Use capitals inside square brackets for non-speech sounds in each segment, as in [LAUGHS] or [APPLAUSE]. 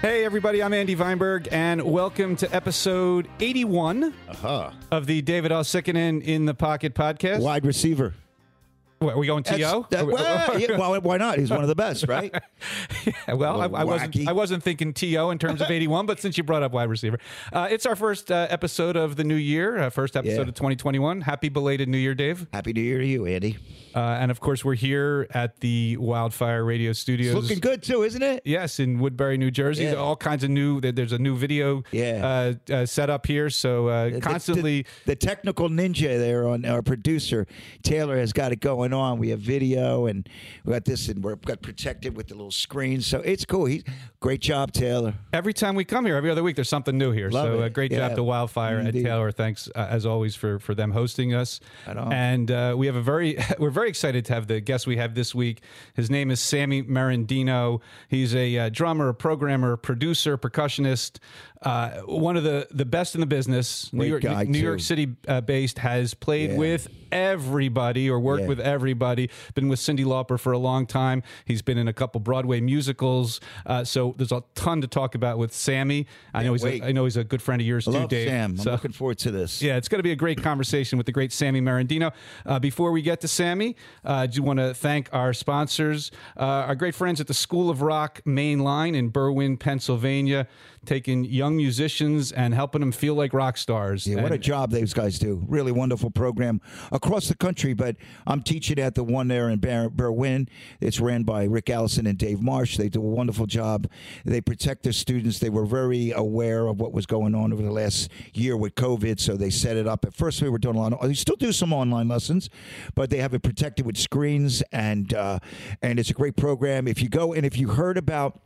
Hey, everybody, I'm Andy Weinberg, and welcome to episode 81 Uh-huh. of the David L. In the Pocket podcast. Wide receiver. What, are we going T.O.? That- well, [LAUGHS] yeah, well, why not? He's one of the best, right? [LAUGHS] well, I, I wasn't. I wasn't thinking To in terms of eighty-one, but since you brought up wide receiver, uh, it's our first uh, episode of the new year, uh, first episode Yeah. of 2021. Happy belated New Year, Dave! Happy New Year to you, Andy. Uh, and of course, we're here at the Wildfire Radio Studios. It's Looking good too, isn't it? Yes, in Woodbury, New Jersey. Yeah. All kinds of new. There's a new video Yeah. uh, uh, set up here, so uh, The- constantly. the, the technical ninja there on our producer Taylor has got it going on. We have video and we got this, and we're got protected with the little screen, so it's cool. He's great job, Taylor. Every time we come here, every other week, there's something new here. Love so uh, great Yeah. job to Wildfire Indeed. and Taylor. Thanks uh, as always for for them hosting us. And uh, we have a very [LAUGHS] we're very excited to have the guest we have this week. His name is Sammy Merendino. He's a uh, drummer, a programmer, producer, percussionist. Uh, one of the the best in the business. New Great York, New too. York City uh, based. Has played Yeah. with everybody or worked Yeah. with everybody. Been with Cyndi Lauper for a long time. He's been in a couple Broadway musicals. Uh, so there's a ton to talk about with Sammy. I know he's wait. a, I know he's a good friend of yours I too, love Dave. Sam. I'm looking forward to this. yeah, it's going to be a great conversation with the great Sammy Merendino. Uh, before we get to Sammy, uh, I do want to thank our sponsors, uh, our great friends at the School of Rock Main Line in Berwyn, Pennsylvania, taking young musicians and helping them feel like rock stars. Yeah, what a job those guys do. Really wonderful program across the country, but I'm teaching at the one there in Ber- Berwyn. It's ran by Rick Allison and Dave Marsh. They do a wonderful job. They protect their students. They were very aware of what was going on over the last year with COVID, so they set it up. At first, we were doing a lot. Of, they still do some online lessons, but they have it protected with screens, and uh, and it's a great program. If you go and if you heard about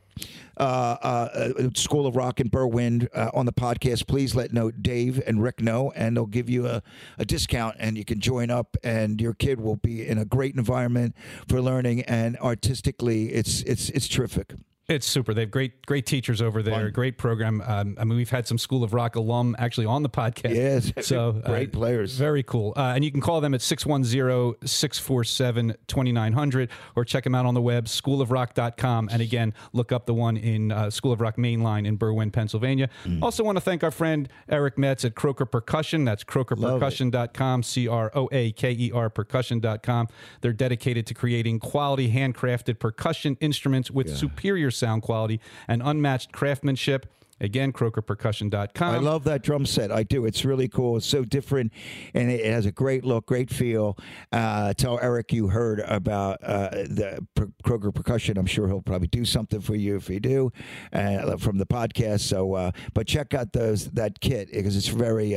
Uh, uh, uh, School of Rock in Berwyn uh, on the podcast, please let know Dave and Rick know, and they'll give you a, a discount, and you can join up, and your kid will be in a great environment for learning, and artistically, it's it's it's terrific. It's super. They have great, great teachers over there. Great program. Um, I mean, we've had some School of Rock alum actually on the podcast. Yes. [LAUGHS] so [LAUGHS] uh, Great players. Very cool. Uh, and you can call them at 610-647-2900 or check them out on the web, schoolofrock.com. And again, look up the one in uh, School of Rock Main Line in Berwyn, Pennsylvania. Mm. Also want to thank our friend Eric Metz at Croaker Percussion. That's croakerpercussion.com, C-R-O-A-K-E-R E percussion.com. They're dedicated to creating quality handcrafted percussion instruments with superior sound quality and unmatched craftsmanship. Again, croakerpercussion.com. I love that drum set. I do. It's really cool. It's so different, and it has a great look, great feel. Uh, tell Eric you heard about uh, the per- Croaker percussion. I'm sure he'll probably do something for you if you do uh, from the podcast. So, uh, but check out those that kit because it's very.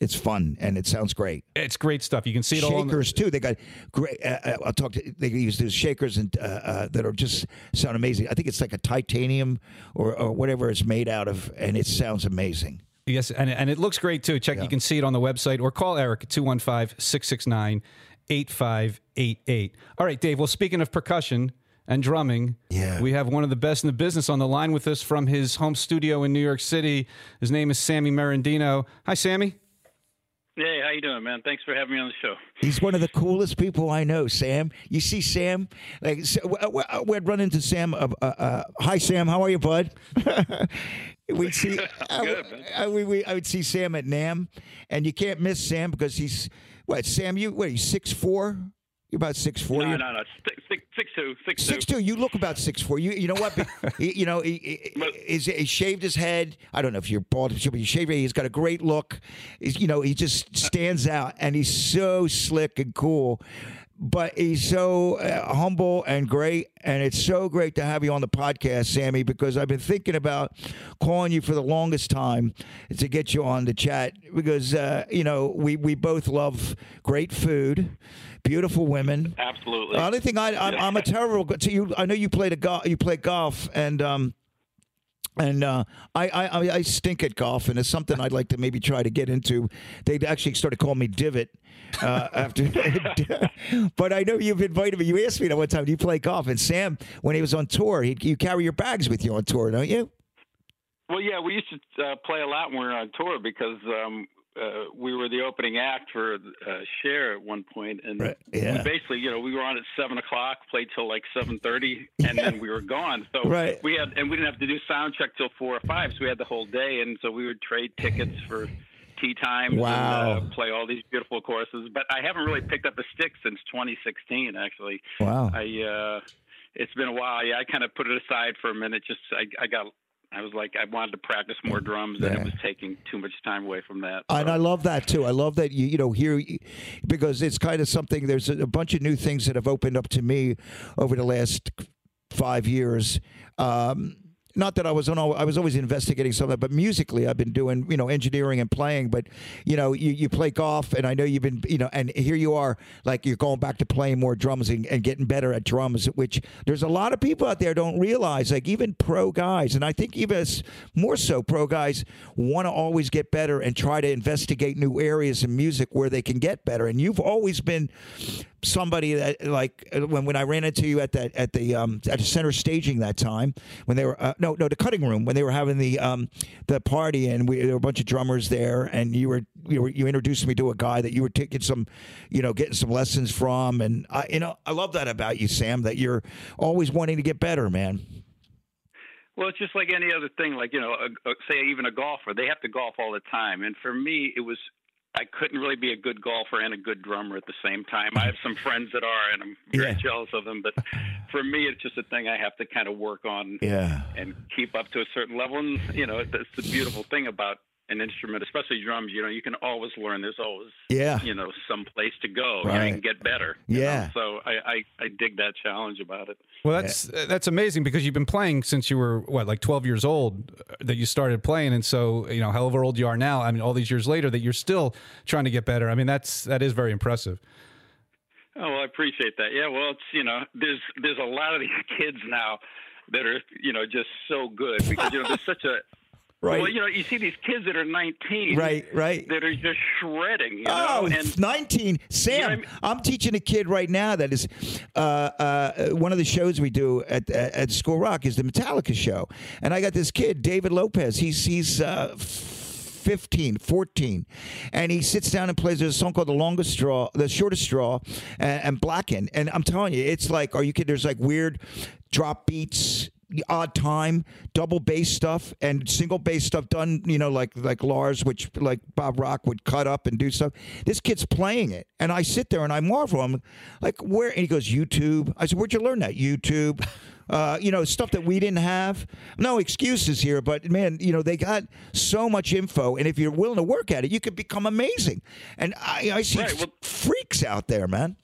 It's fun and it sounds great. It's great stuff. You can see it all. on the- Shakers too. They got great. Uh, uh, I'll talk to. They use those shakers and uh, uh, that are just sound amazing. I think it's like a titanium or, or whatever it's made out of, and it sounds amazing. Yes, and, and it looks great too. Check, you can see it on the website or call Eric at 215 669 8588. All right, Dave. Well, speaking of percussion and drumming, Yeah. we have one of the best in the business on the line with us from his home studio in New York City. His name is Sammy Merendino. Hi, Sammy. Hey, how you doing, man? Thanks for having me on the show. He's one of the coolest people I know, Sam. You see Sam? Like we- we'd run into Sam. Uh, uh, uh, Hi, Sam. How are you, bud? [LAUGHS] We'd see. [LAUGHS] I, Good. I, we, we, I would see Sam at NAMM, and you can't miss Sam because he's what? Sam, you what? He's six four. You're about six four. No, no, no. Six, six, six two, six, Six two. two. You look about six four. You you know what? [LAUGHS] he, you know he, he, he's- he shaved his head. I don't know if you're bald, but you shaved. He's got a great look. He's, you know he just stands out, and he's so slick and cool. But he's so uh, humble and great, and it's so great to have you on the podcast, Sammy. Because I've been thinking about calling you for the longest time to get you on the chat. Because uh, you know we we both love great food, beautiful women. Absolutely. The only thing I, I'm, I'm a terrible. So you, I know you played a golf. You play golf, and um, and uh, I, I, I- I stink at golf, and it's something I'd like to maybe try to get into. They actually started calling me Divot uh, after. [LAUGHS] but I know you've invited me. You asked me that one time. Do you play golf? And Sam, when he was on tour, he, you carry your bags with you on tour, don't you? Well, yeah, we used to uh, play a lot when we were on tour because um, uh, we were the opening act for uh, Cher at one point, and Right, yeah. we basically, you know, we were on at seven o'clock, played till like seven thirty, [LAUGHS] and then we were gone. So Right. we had, and we didn't have to do sound check till four or five, so we had the whole day, and so we would trade tickets for tee time Wow. and uh, play all these beautiful courses. But I haven't really picked up a stick since 2016, actually. Wow. I uh, it's been a while. Yeah, I kind of put it aside for a minute. Just I, I got. I was like, I wanted to practice more drums, and Yeah. it was taking too much time away from that. And I love that too. I love that you you know here because it's kind of something. There's a, a bunch of new things that have opened up to me over the last five years. Um, not that I was on, I was always investigating something, but musically I've been doing you know engineering and playing. But you know you, you play golf, and I know you've been you know, and here you are like you're going back to playing more drums and, and getting better at drums. Which there's a lot of people out there don't realize, like even pro guys, and I think even more so pro guys want to always get better and try to investigate new areas in music where they can get better. And you've always been somebody that like when when I ran into you at that at the um at the center staging that time when they were uh, no no no, the cutting room when they were having the um the party and we there were a bunch of drummers there and you were you were you introduced me to a guy that you were taking some you know getting some lessons from and I you know I love that about you Sam that you're always wanting to get better man Well, it's just like any other thing. Like you know, a, a, say even a golfer, they have to golf all the time. And for me, it was I couldn't really be a good golfer and a good drummer at the same time. I have some friends that are, and I'm very Yeah. jealous of them. But for me, it's just a thing I have to kind of work on yeah and keep up to a certain level. And you know, that's the beautiful thing about an instrument, especially drums. You know, you can always learn. There's always yeah you know some place to go. You, know, Right. you can get better. Yeah. know? So I, I I dig that challenge about it. Well, that's that's amazing because you've been playing since you were what, like twelve years old, uh, that you started playing, and so you know, however old you are now, I mean, all these years later, that you're still trying to get better. I mean, that's that is very impressive. Oh, well, I appreciate that. Yeah, well, it's you know, there's there's a lot of these [LAUGHS] kids now that are you know just so good because you know there's such a [LAUGHS] right well, you know, you see these kids that are 19, right right that are just shredding, you Oh, know, and 19. Sam, what I mean? I'm teaching a kid right now that is uh, uh, one of the shows we do at, at, at School Rock is the Metallica show. And I got this kid, David Lopez. He's, he's, uh, 15, 14, and he sits down and plays a song called "The Longest Straw," "The Shortest Straw," and, and "Blackened." And I'm telling you, it's like, are you kidding? There's like weird drop beats, odd time, double bass stuff, and single bass stuff done. You know, like like Lars, which like Bob Rock would cut up and do stuff. This kid's playing it, and I sit there and I marvel. I'm like, where? And he goes, YouTube. I said, where'd you learn that? YouTube. Uh, you know, stuff that we didn't have. No excuses here, but man, you know, they got so much info, and if you're willing to work at it, you could become amazing. And I, I see Right, well- freaks out there, man.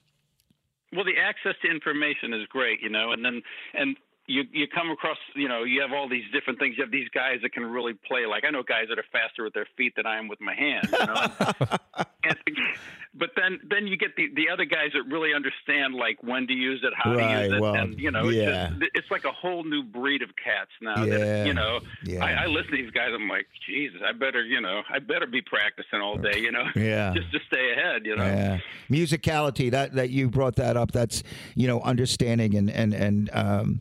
well, the access to information is great, you know, and then and you you come across, you know, you have all these different things. You have these guys that can really play. Like I know guys that are faster with their feet than I am with my hands, you know. [LAUGHS] and, but then then you get the the other guys that really understand like when to use it, how to use it, well, and you know, yeah. it's, just, it's like a whole new breed of cats now. Yeah, That, you know, yeah. I, I listen to these guys. I'm like, Jesus, I better, you know, I better be practicing all day, you know, Yeah. [LAUGHS] just to stay ahead, you know. Yeah, musicality. That that you brought that up. That's you know understanding and and and um,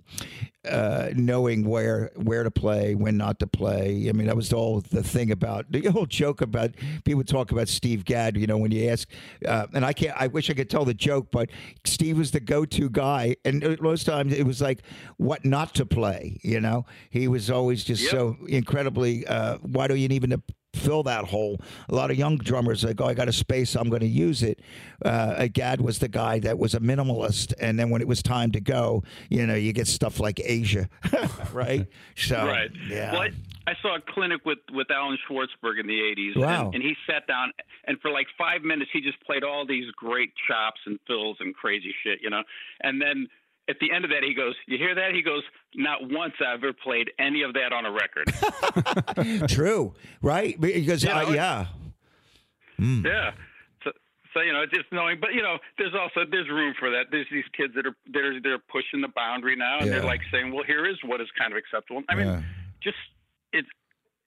uh, knowing where where to play, when not to play. I mean, that was all the thing about the whole joke about people talk about Steve Gadd. You know, when you ask, uh, and I can't. I wish I could tell the joke, but Steve was the go-to guy, and most times it was like what not to play. You know, he was always just Yep. so incredibly. Uh, why don't you even? Fill that hole. A lot of young drummers like, oh, I got a space, I'm going to use it. Uh, Gadd was the guy that was a minimalist, and then when it was time to go, you know, you get stuff like Aja, [LAUGHS] right? So, Right. yeah, Well, I, I saw a clinic with with Alan Schwartzberg in the '80s, Wow. and, and he sat down and for like five minutes he just played all these great chops and fills and crazy shit, you know, and then. At the end of that, he goes, "You hear that?" He goes, "Not once I've ever played any of that on a record." [LAUGHS] true, right? Because You know, uh, yeah, Hmm. yeah. So, so you know, just knowing, but you know, there's also there's room for that. There's these kids that are they're they're pushing the boundary now, and Yeah. they're like saying, "Well, here is what is kind of acceptable." I mean, Yeah. just it's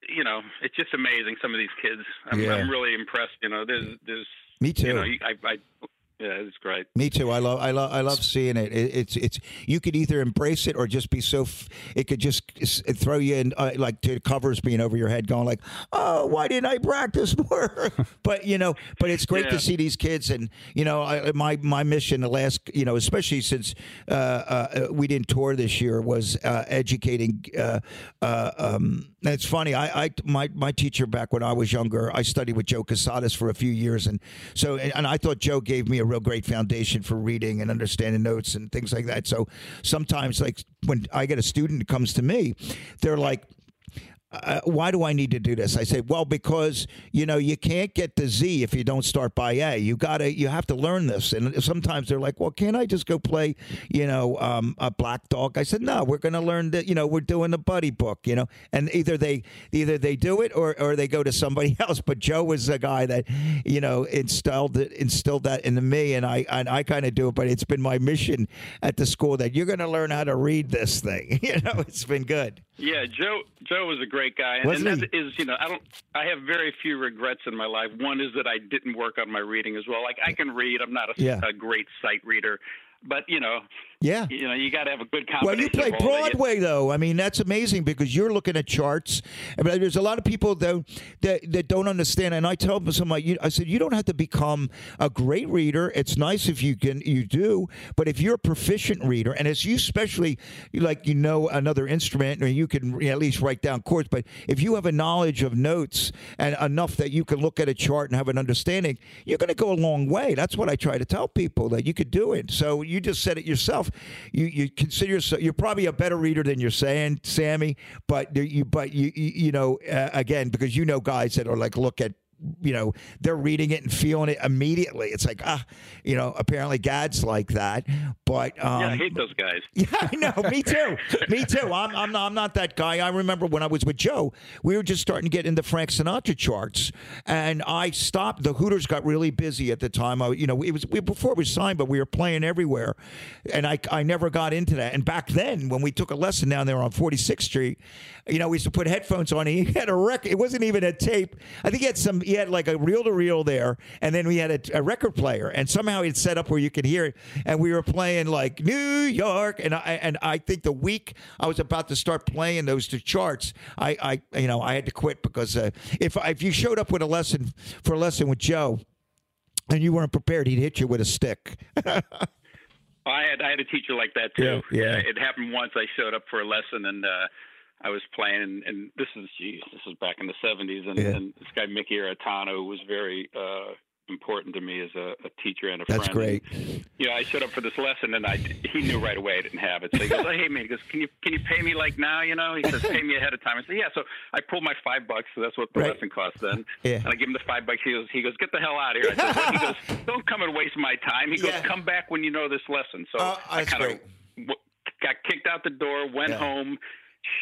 you know, it's just amazing. Some of these kids, I'm, Yeah. I'm really impressed. You know, there's there's me too. you know, I, I Yeah, it's great. Me too. I love, I love, I love seeing it. it. It's, it's. You could either embrace it or just be so. F- it could just throw you in, uh, like to covers being over your head, going like, "Oh, why didn't I practice more?" [LAUGHS] but you know, but it's great Yeah. to see these kids, and you know, I, my my mission the last, you know, especially since uh, uh, we didn't tour this year, was uh, educating. Uh, uh, um, it's funny. I, I my my teacher back when I was younger, I studied with Joe Cusatis for a few years, and so and, I thought Joe gave me a real great foundation for reading and understanding notes and things like that. So sometimes, like when I get a student that comes to me, they're like. Uh, why do I need to do this? I say, well, because you know you can't get the Z if you don't start by A. You gotta, you have to learn this. And sometimes they're like, well, can't I just go play, you know, um, a black dog? I said, no, we're to learn that. You know, we're doing the buddy book. You know, and either they, either they do it or or they go to somebody [LAUGHS] else. But Joe was a guy that, you know, instilled instilled that into me, and I and I kind of do it. But it's been my mission at the school that you're to learn how to read this thing. [LAUGHS] You know, it's been good. Yeah, Joe. Joe was a great guy, and, and that is, you know, I don't. I have very few regrets in my life. One is that I didn't work on my reading as well. Like I can read. I'm not a, Yeah. a great sight reader, but you know, Yeah. you know, you got to have a good copy. Well, you play. Broadway though. I mean, that's amazing because you're looking at charts. I mean, there's a lot of people that that, that don't understand. And I tell them, some, I I said, you don't have to become a great reader. It's nice if you can, you do. But if you're a proficient reader, and as you especially like you know another instrument, or you can at least write down chords. But if you have a knowledge of notes and enough that you can look at a chart and have an understanding, you're going to go a long way. That's what I try to tell people that you could do it. So you just said it yourself. You you consider yourself you're probably a better reader than you're saying, Sammy. But you but you you, know uh, again because you know guys that are like look at. You know, they're reading it and feeling it immediately. It's like, ah, you know, apparently Gadd's like that. But um, Yeah, I hate those guys. [LAUGHS] yeah, I know. Me too. [LAUGHS] Me too. I'm, I'm, not, I'm not that guy. I remember when I was with Joe, we were just starting to get into Frank Sinatra charts, and I stopped. The Hooters got really busy at the time. I, you know, it was we, before it was signed, but we were playing everywhere, and I, I never got into that. And back then, when we took a lesson down there on 46th Street, you know, we used to put headphones on. And he [LAUGHS] had a record. It wasn't even a tape. I think he had some. He had like a reel to reel there, and then we had a, a record player, and somehow he'd set up where you could hear it, and we were playing like New York, and I and I think the week I was about to start playing those two charts, I I you know I had to quit because uh, if if you showed up with a lesson for a lesson with Joe. And you weren't prepared; he'd hit you with a stick. [LAUGHS] I had I had a teacher like that too. Yeah, yeah. It happened once. I showed up for a lesson and uh I was playing and, and this is geez, this is back in the seventies and, Yeah. and this guy Mickey Aratano was very uh important to me as a, a teacher and a That's friend. That's great. you know, I showed up for this lesson and I he knew right away I didn't have it. So he goes, oh, "Hey man, he goes, can you can you pay me like now? You know?" He says, "Pay me ahead of time." I said, "Yeah." So I pulled my five bucks. So that's what the Right. lesson cost then. Yeah. And I give him the five bucks. He goes, "He goes, get the hell out of here." I said, "What?" "He goes, [LAUGHS] don't come and waste my time." He goes, Yeah. "Come back when you know this lesson." So Uh, I kind of w- got kicked out the door, went Yeah. home,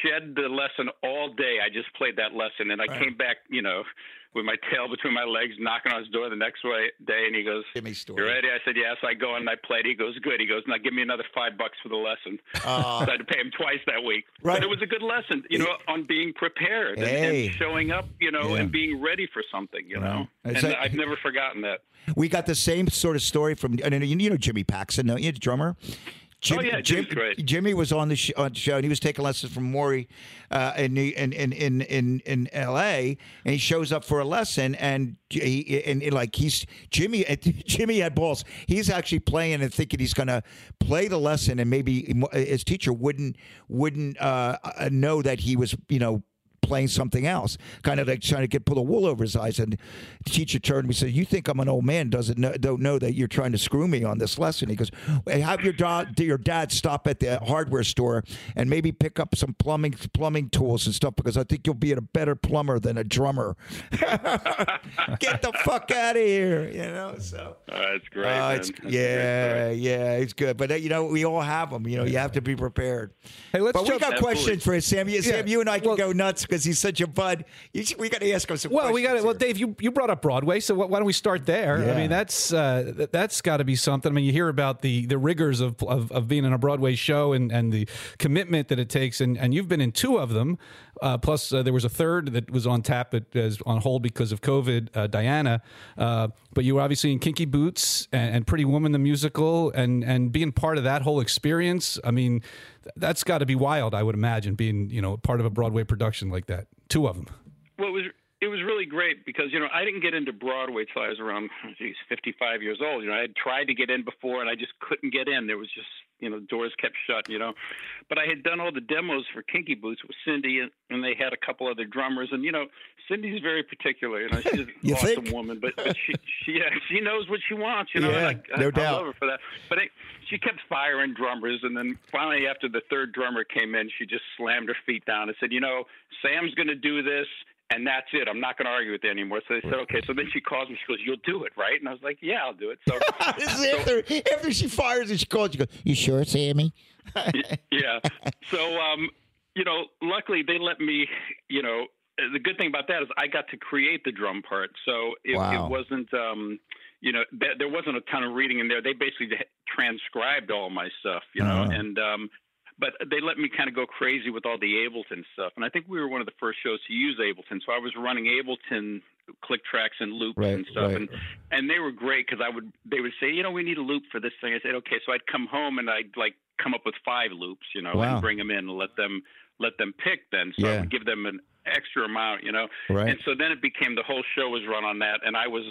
shed the lesson all day. I just played that lesson, and I came back, you know, with my tail between my legs, knocking on his door the next way, day, and he goes, Give me story. "You ready?" I said, "Yes." I go and I played. He goes, "Good." He goes, "Now give me another five bucks for the lesson." Uh, so I had to pay him twice that week. Right. But it was a good lesson, you know, on being prepared and, Hey. and showing up, you know, Yeah. and being ready for something, you know. It's And I've never forgotten that. We got the same sort of story from, and you know Jimmy Paxson, don't you, drummer? Jim, Oh, yeah, Jim. Jimmy was on the, sh- on the show, and he was taking lessons from Maury uh, in, in in in in L.A. And he shows up for a lesson, and he and, and like he's Jimmy. [LAUGHS] Jimmy had balls. He's actually playing and thinking he's going to play the lesson, and maybe his teacher wouldn't wouldn't uh, uh, know that he was you know playing something else, kind of like trying to get pull the wool over his eyes. And the teacher turned to me and said, "You think I'm an old man? Doesn't know, don't know that you're trying to screw me on this lesson?" He goes, "Hey, "Have your dad, your dad stop at the hardware store and maybe pick up some plumbing plumbing tools and stuff because I think you'll be a better plumber than a drummer. [LAUGHS] get the fuck out of here, you know." So. Uh, it's great. Uh, it's, That's a great yeah, yeah, it's good. But uh, you know, we all have them. You know, you have to be prepared. Hey, let's But we got Absolutely. questions for Sam. You, Sam, Yeah. you and I can Well- go nuts because he's such a bud. We got to ask him some. Well, we got it. Well. Dave, you, you brought up Broadway, so why don't we start there? Yeah. I mean, that's uh, that's got to be something. I mean, you hear about the the rigors of, of, of being in a Broadway show and, and the commitment that it takes, and, and you've been in two of them. Uh, plus, uh, there was a third that was on tap that is on hold because of COVID, uh, Diana. Uh, but you were obviously in Kinky Boots and, and, Pretty Woman the musical, and and being part of that whole experience. I mean, that's got to be wild. I would imagine being you know part of a Broadway production like that. Two of them. Well, it was it was really great because you know I didn't get into Broadway till I was around geez 55 years old. You know I had tried to get in before and I just couldn't get in. There was just you know doors kept shut. You know, but I had done all the demos for Kinky Boots with Cyndi and, and they had a couple other drummers and you know Cyndi's very particular. You know she's an [LAUGHS] awesome think? woman, but, but she, she yeah she knows what she wants. You know, yeah, I, no I, doubt. I love her for that. But it, she kept firing drummers and then finally after the third drummer came in, she just slammed her feet down and said, you know Sam's going to do this and that's it. I'm not going to argue with you anymore. So they said, okay. So then she calls me. She goes, "You'll do it, right?" And I was like, "Yeah, I'll do it." So, [LAUGHS] so after after she fires and she calls, you go, "You sure, Sammy?" yeah. So, um, you know, luckily they let me. You know, the good thing about that is I got to create the drum part, so it, wow. it wasn't. Um, you know, th- there wasn't a ton of reading in there. They basically transcribed all my stuff, you know, uh-huh. and um, but they let me kind of go crazy with all the Ableton stuff. And I think we were one of the first shows to use Ableton. So I was running Ableton click tracks and loops right, and stuff right. and and they were great because I would they would say you know we need a loop for this thing I said okay so I'd come home and I'd like come up with five loops you know wow. and bring them in and let them let them pick then so yeah. I would give them an extra amount, you know. Right. And so then it became the whole show was run on that, and I was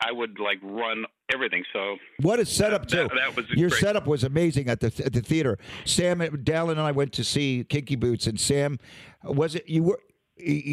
I would like run everything. So what a setup too! That, that was Your great. setup was amazing at the at the theater. Sam, Dallin, and I went to see Kinky Boots, and Sam, was it you were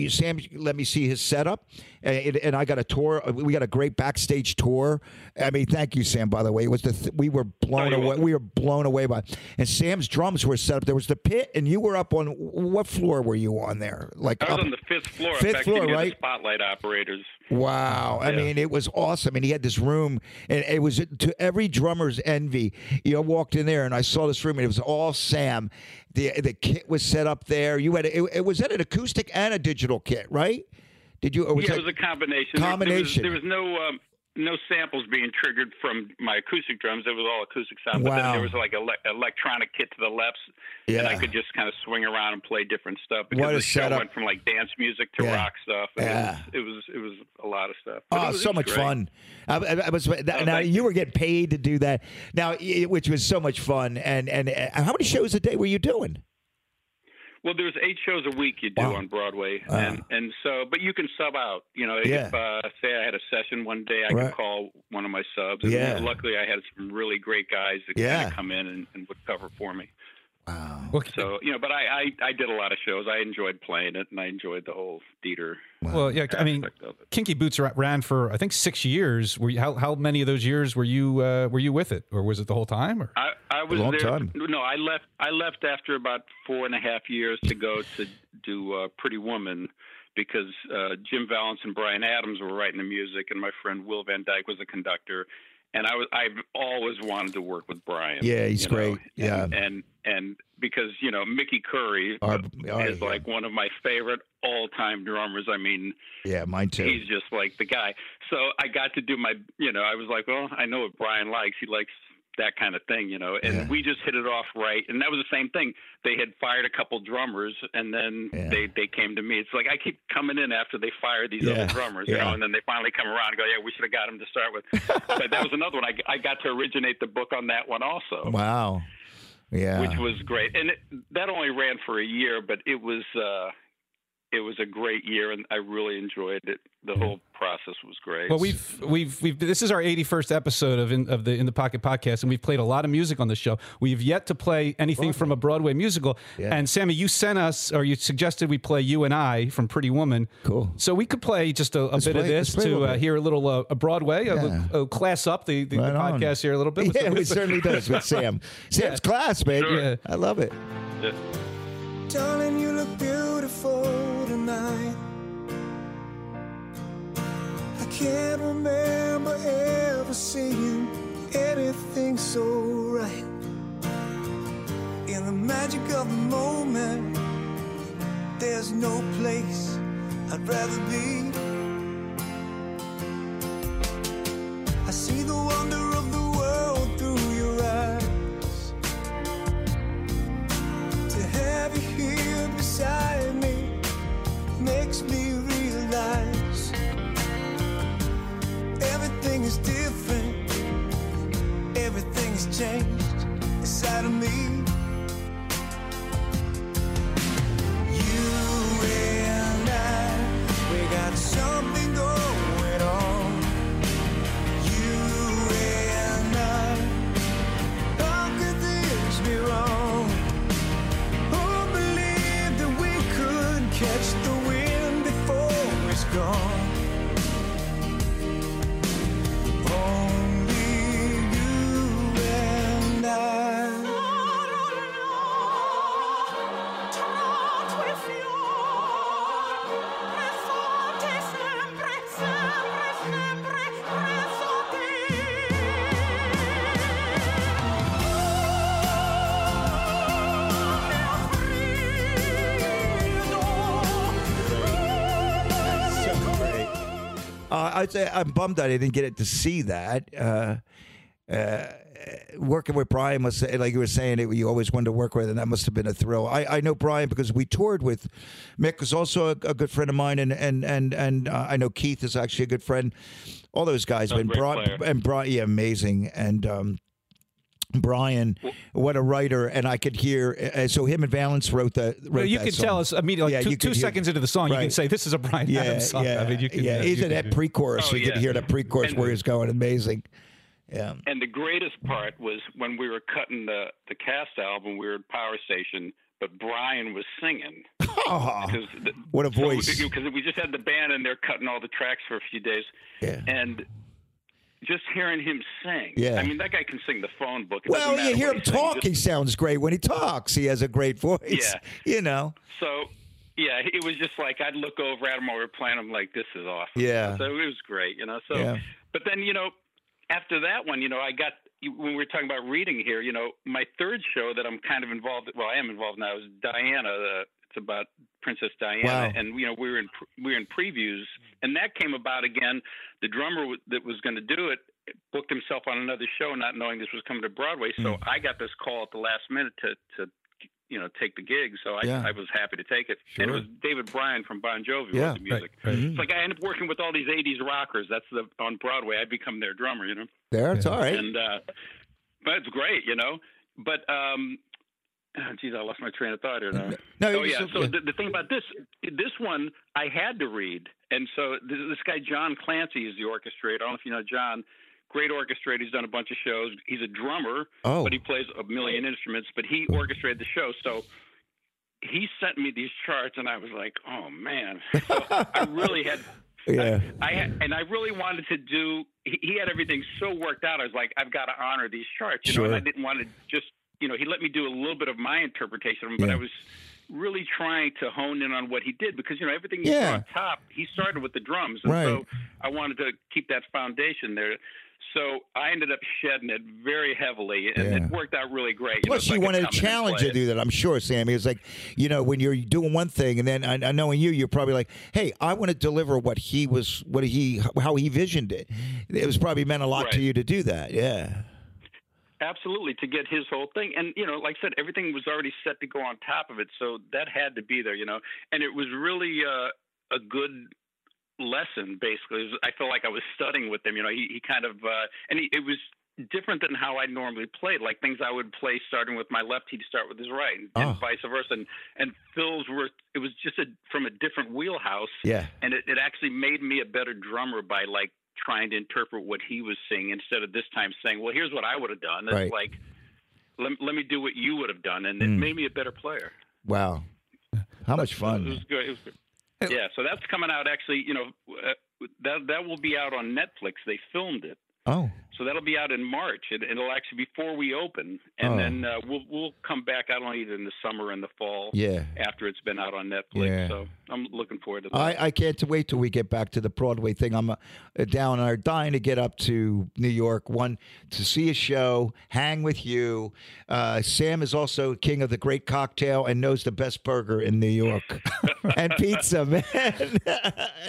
Sam let me see his setup, and, and, I got a tour. Uh, we got a great backstage tour. I mean, thank you, Sam. By the way, it was the th- we were blown oh, away. Welcome. We were blown away by. And Sam's drums were set up. There was the pit, and you were up on what floor were you on there? Like I was up, on the fifth floor. Fifth fact, floor, right? spotlight operators. Wow. I mean, it was awesome. And he had this room, and it was to every drummer's envy. You know, walked in there, and I saw this room, and it was all Sam. The the kit was set up there. You had it, it was that an acoustic and a digital kit, right? Did you? Was yeah, it was a combination. Combination. There was, there was no. Um, no samples being triggered from my acoustic drums. It was all acoustic sound. Wow. But then there was like an electronic kit to the left, yeah. and I could just kind of swing around and play different stuff because what the show setup. went from like dance music to yeah. rock stuff. yeah. It was, it was, it was a lot of stuff. But oh, was, so much great. fun! I, I was, oh, now you were getting paid to do that. Now, which was so much fun. And and uh, how many shows a day were you doing? Well, there's eight shows a week you do wow. on Broadway, uh, and and so, but you can sub out. You know, yeah. if uh, say I had a session one day, I right. could call one of my subs. And yeah. luckily, I had some really great guys that yeah. kind of come in and, and would cover for me. Wow. So you know, but I, I I did a lot of shows. I enjoyed playing it, and I enjoyed the whole theater. Wow. Well, yeah, I mean, Kinky Boots ran for I think six years. Were you, how how many of those years were you uh, were you with it, or was it the whole time? Or I, I was a long there. Time. No, I left. I left after about four and a half years to go to do uh, Pretty Woman because uh, Jim Vallance and Bryan Adams were writing the music, and my friend Will Van Dyke was the conductor. And I was I've always wanted to work with Bryan. Yeah, he's great. Know? Yeah, and, and and because you know Mickey Curry Our, oh, is yeah. like one of my favorite all-time drummers. I mean, yeah, mine too. He's just like the guy. So I got to do my, you know, I was like, well, I know what Bryan likes. He likes that kind of thing, you know. And Yeah. we just hit it off right. And that was the same thing. They had fired a couple drummers, and then Yeah. they they came to me. It's like I keep coming in after they fired these Yeah, other drummers, you know, and then they finally come around and go, yeah, we should have got him to start with. [LAUGHS] but that was another one. I I got to originate the book on that one also. Wow. Yeah. Which was great, and it, that only ran for a year, but it was uh, it was a great year, and I really enjoyed it. The whole process was great. Well, we've we've we've this is our 81st episode of in, of the In the Pocket podcast, and we've played a lot of music on the show. We've yet to play anything from a Broadway musical. Yeah. And Sammy, you sent us, or you suggested we play "You and I" from Pretty Woman. Cool. So we could play just a, a Let's bit of this let's a to uh, hear a little uh, a Broadway, a Yeah. little- uh, class up the, the, Right the on. podcast here a little bit. [LAUGHS] Yeah, it certainly does with Sam. [LAUGHS] Sam's class, man. Sure. Yeah. I love it. Darling, you look beautiful tonight. I can't remember ever seeing anything so right. In the magic of the moment, there's no place I'd rather be. I'd say I'm bummed that I didn't get it to see that. Uh, uh, working with Bryan must like you were saying, it, you always wanted to work with, and that must have been a thrill. I, I know Bryan because we toured with Mick, who's also a, a good friend of mine, and and and and uh, I know Keith is actually a good friend. All those guys, and Bryan, and Bryan, yeah, amazing, and. um Bryan, what a writer, and I could hear. Uh, so him and Vallance wrote that. Wrote Well, you can song. tell us immediately, Yeah, two, two hear- seconds into the song, you can say this is a Bryan Yeah, Adams song. yeah, I mean, you can, yeah. you Even can that pre-chorus, Oh, you could hear that pre-chorus And- where he's going amazing. Yeah. And the greatest part was when we were cutting the the cast album. We were at Power Station, but Bryan was singing [LAUGHS] Oh, the, what a voice! because we just had the band and they're cutting all the tracks for a few days, Yeah. and just hearing him sing. Yeah. I mean that guy can sing the phone book. It Well, you hear him he talk. just- He sounds great when he talks. He has a great [LAUGHS] voice. Yeah. You know. So, yeah, it was just like I'd look over at him while we were playing. I'm like, this is awesome. Yeah. So it was great, you know. So, Yeah. but then you know, after that one, you know, I got when we were talking about reading here. You know, my third show that I'm kind of involved. Well, I am involved now is Diana. Uh, it's about Princess Diana, Wow. and you know, we were in pre- we were in previews, and that came about again. The drummer w- that was going to do it booked himself on another show, not knowing this was coming to Broadway. So Hmm. I got this call at the last minute to to you know take the gig. So I Yeah. I was happy to take it. And it was David Bryan from Bon Jovi Yeah. wrote the music. Right, right. It's like I end up working with all these '80s rockers. That's the on Broadway. I become their drummer, you know. There, it's all right. And uh, but it's great, you know. But um, [CLEARS THROAT] geez, I lost my train of thought here now. [LAUGHS] No, oh yeah. So the, the thing about this, this one I had to read, and so this, this guy John Clancy is the orchestrator. I don't know if you know John. Great orchestrator. He's done a bunch of shows. He's a drummer, Oh. but he plays a million instruments. But he orchestrated the show, so he sent me these charts, and I was like, "Oh man!" [LAUGHS] So I really had yeah. I had, and I really wanted to do. He, he had everything so worked out. I was like, I've got to honor these charts, you know. And I didn't want to just, you know, he let me do a little bit of my interpretation of them, but Yeah. I was really trying to hone in on what he did because you know everything he Yeah. saw on top. He started with the drums, and Right. so I wanted to keep that foundation there. So I ended up shedding it very heavily, and Yeah. it worked out really great. You know, Plus, so you could wanted to come in and challenge to do that. I'm sure, Sammy. It's like, you know, when you're doing one thing, and then I, I knowing you, you're probably like, "Hey, I want to deliver what he was, what he, how he visioned it." It was probably meant a lot to you to do that. Yeah. Absolutely, to get his whole thing. And, you know, like I said, everything was already set to go on top of it. So that had to be there, you know. And it was really uh, a good lesson, basically. Was- I felt like I was studying with him. You know, he, he kind of, uh, and he, it was different than how I normally played. Like things I would play starting with my left, he'd start with his right, and, Oh. and vice versa. And, and fills were, it was just a, from a different wheelhouse Yeah. and it, it actually made me a better drummer by like trying to interpret what he was saying instead of this time saying, "Well, here's what I would have done." It's Right. like, let, let me do what you would have done, and it Mm. made me a better player. Wow. How much It fun. was good. It was good. Yeah, so that's coming out actually. You know, uh, that that will be out on Netflix. They filmed it. Oh. So that'll be out in March. It, it'll actually be before we open, and Oh. then uh, we'll we'll come back. I don't know either in the summer and the fall. Yeah. After it's been out on Netflix, Yeah. so I'm looking forward to that. I, I can't wait till we get back to the Broadway thing. I'm uh, down and are dying to get up to New York. One to see a show, hang with you. Uh, Sam is also king of the great cocktail and knows the best burger in New York [LAUGHS] [LAUGHS] and pizza, man. [LAUGHS]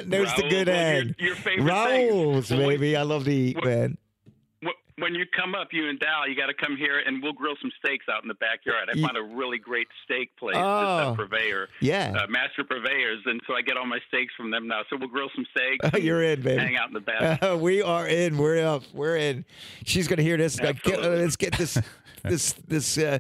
knows the good of your- end. your favorite things. Raoul's, Well, baby. I love to eat, when- man. Wh- when you come up, you and Dal, you got to come here and we'll grill some steaks out in the backyard. I Ye- found a really great steak place, Oh. Purveyor, Yeah. uh, Master Purveyors, and so I get all my steaks from them now. So we'll grill some steaks. [LAUGHS] You're in, baby. Hang out in the back. [LAUGHS] we are in. We're up. We're in. She's gonna hear this. Like, get- Absolutely. let's get this [LAUGHS] this this uh,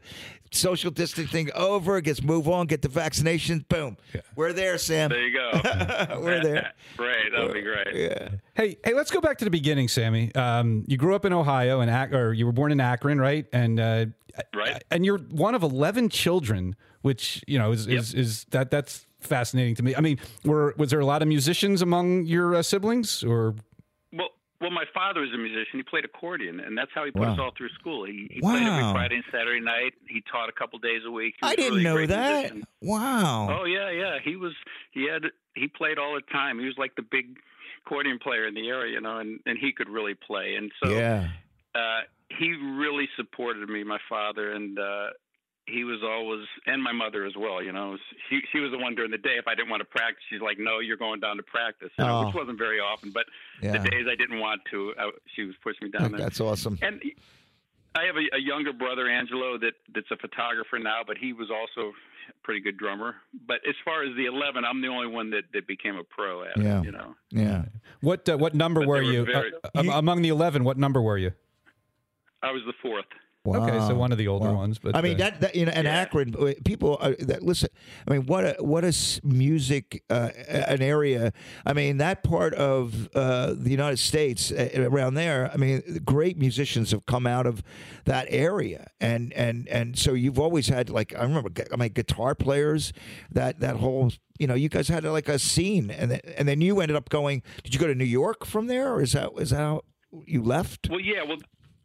social distancing thing over. Gets move on. Get the vaccination. Boom. We're there, Sam. There you go. [LAUGHS] We're there. [LAUGHS] Great, that'll be great. Yeah. Hey, hey, let's go back to the beginning, Sammy. Um, you grew up in Ohio, and Ac- or you were born in Akron, right? And uh, Right. and you're one of eleven children, which you know is is, is that that's fascinating to me. I mean, were was there a lot of musicians among your uh, siblings, or Well, my father was a musician. He played accordion, and that's how he put us all through school. He, he played every Friday and Saturday night. He taught a couple days a week. I didn't really know that. musician. Wow. Oh yeah, yeah. He was. He had. He played all the time. He was like the big accordion player in the area, you know, and and he could really play. And so yeah. uh, he really supported me, my father, and uh, he was always, and my mother as well. You know, she she was the one during the day. If I didn't want to practice, she's like, "No, you're going down to practice," you know, Oh. which wasn't very often. But Yeah. the days I didn't want to, I, she was pushing me down there. That's awesome. And I have a, a younger brother, Angelo, that that's a photographer now, but he was also a pretty good drummer. But as far as the eleven, I'm the only one that, that became a pro at Yeah. it. You know, Yeah. what uh, what number But were you very- Uh, am- among the eleven? What number were you? I was the fourth. Okay, so one of the older Wow. ones. But I mean uh, that, that you know, and Yeah. Akron uh, people uh, that listen. I mean, what a what a s- music uh, an area. I mean, that part of uh, the United States uh, around there. I mean, great musicians have come out of that area, and and and so you've always had like I remember. I mean, guitar players. That that whole you know, you guys had like a scene, and then, and then you ended up going. Did you go to New York from there, or is that is that how you left? Well, yeah, well,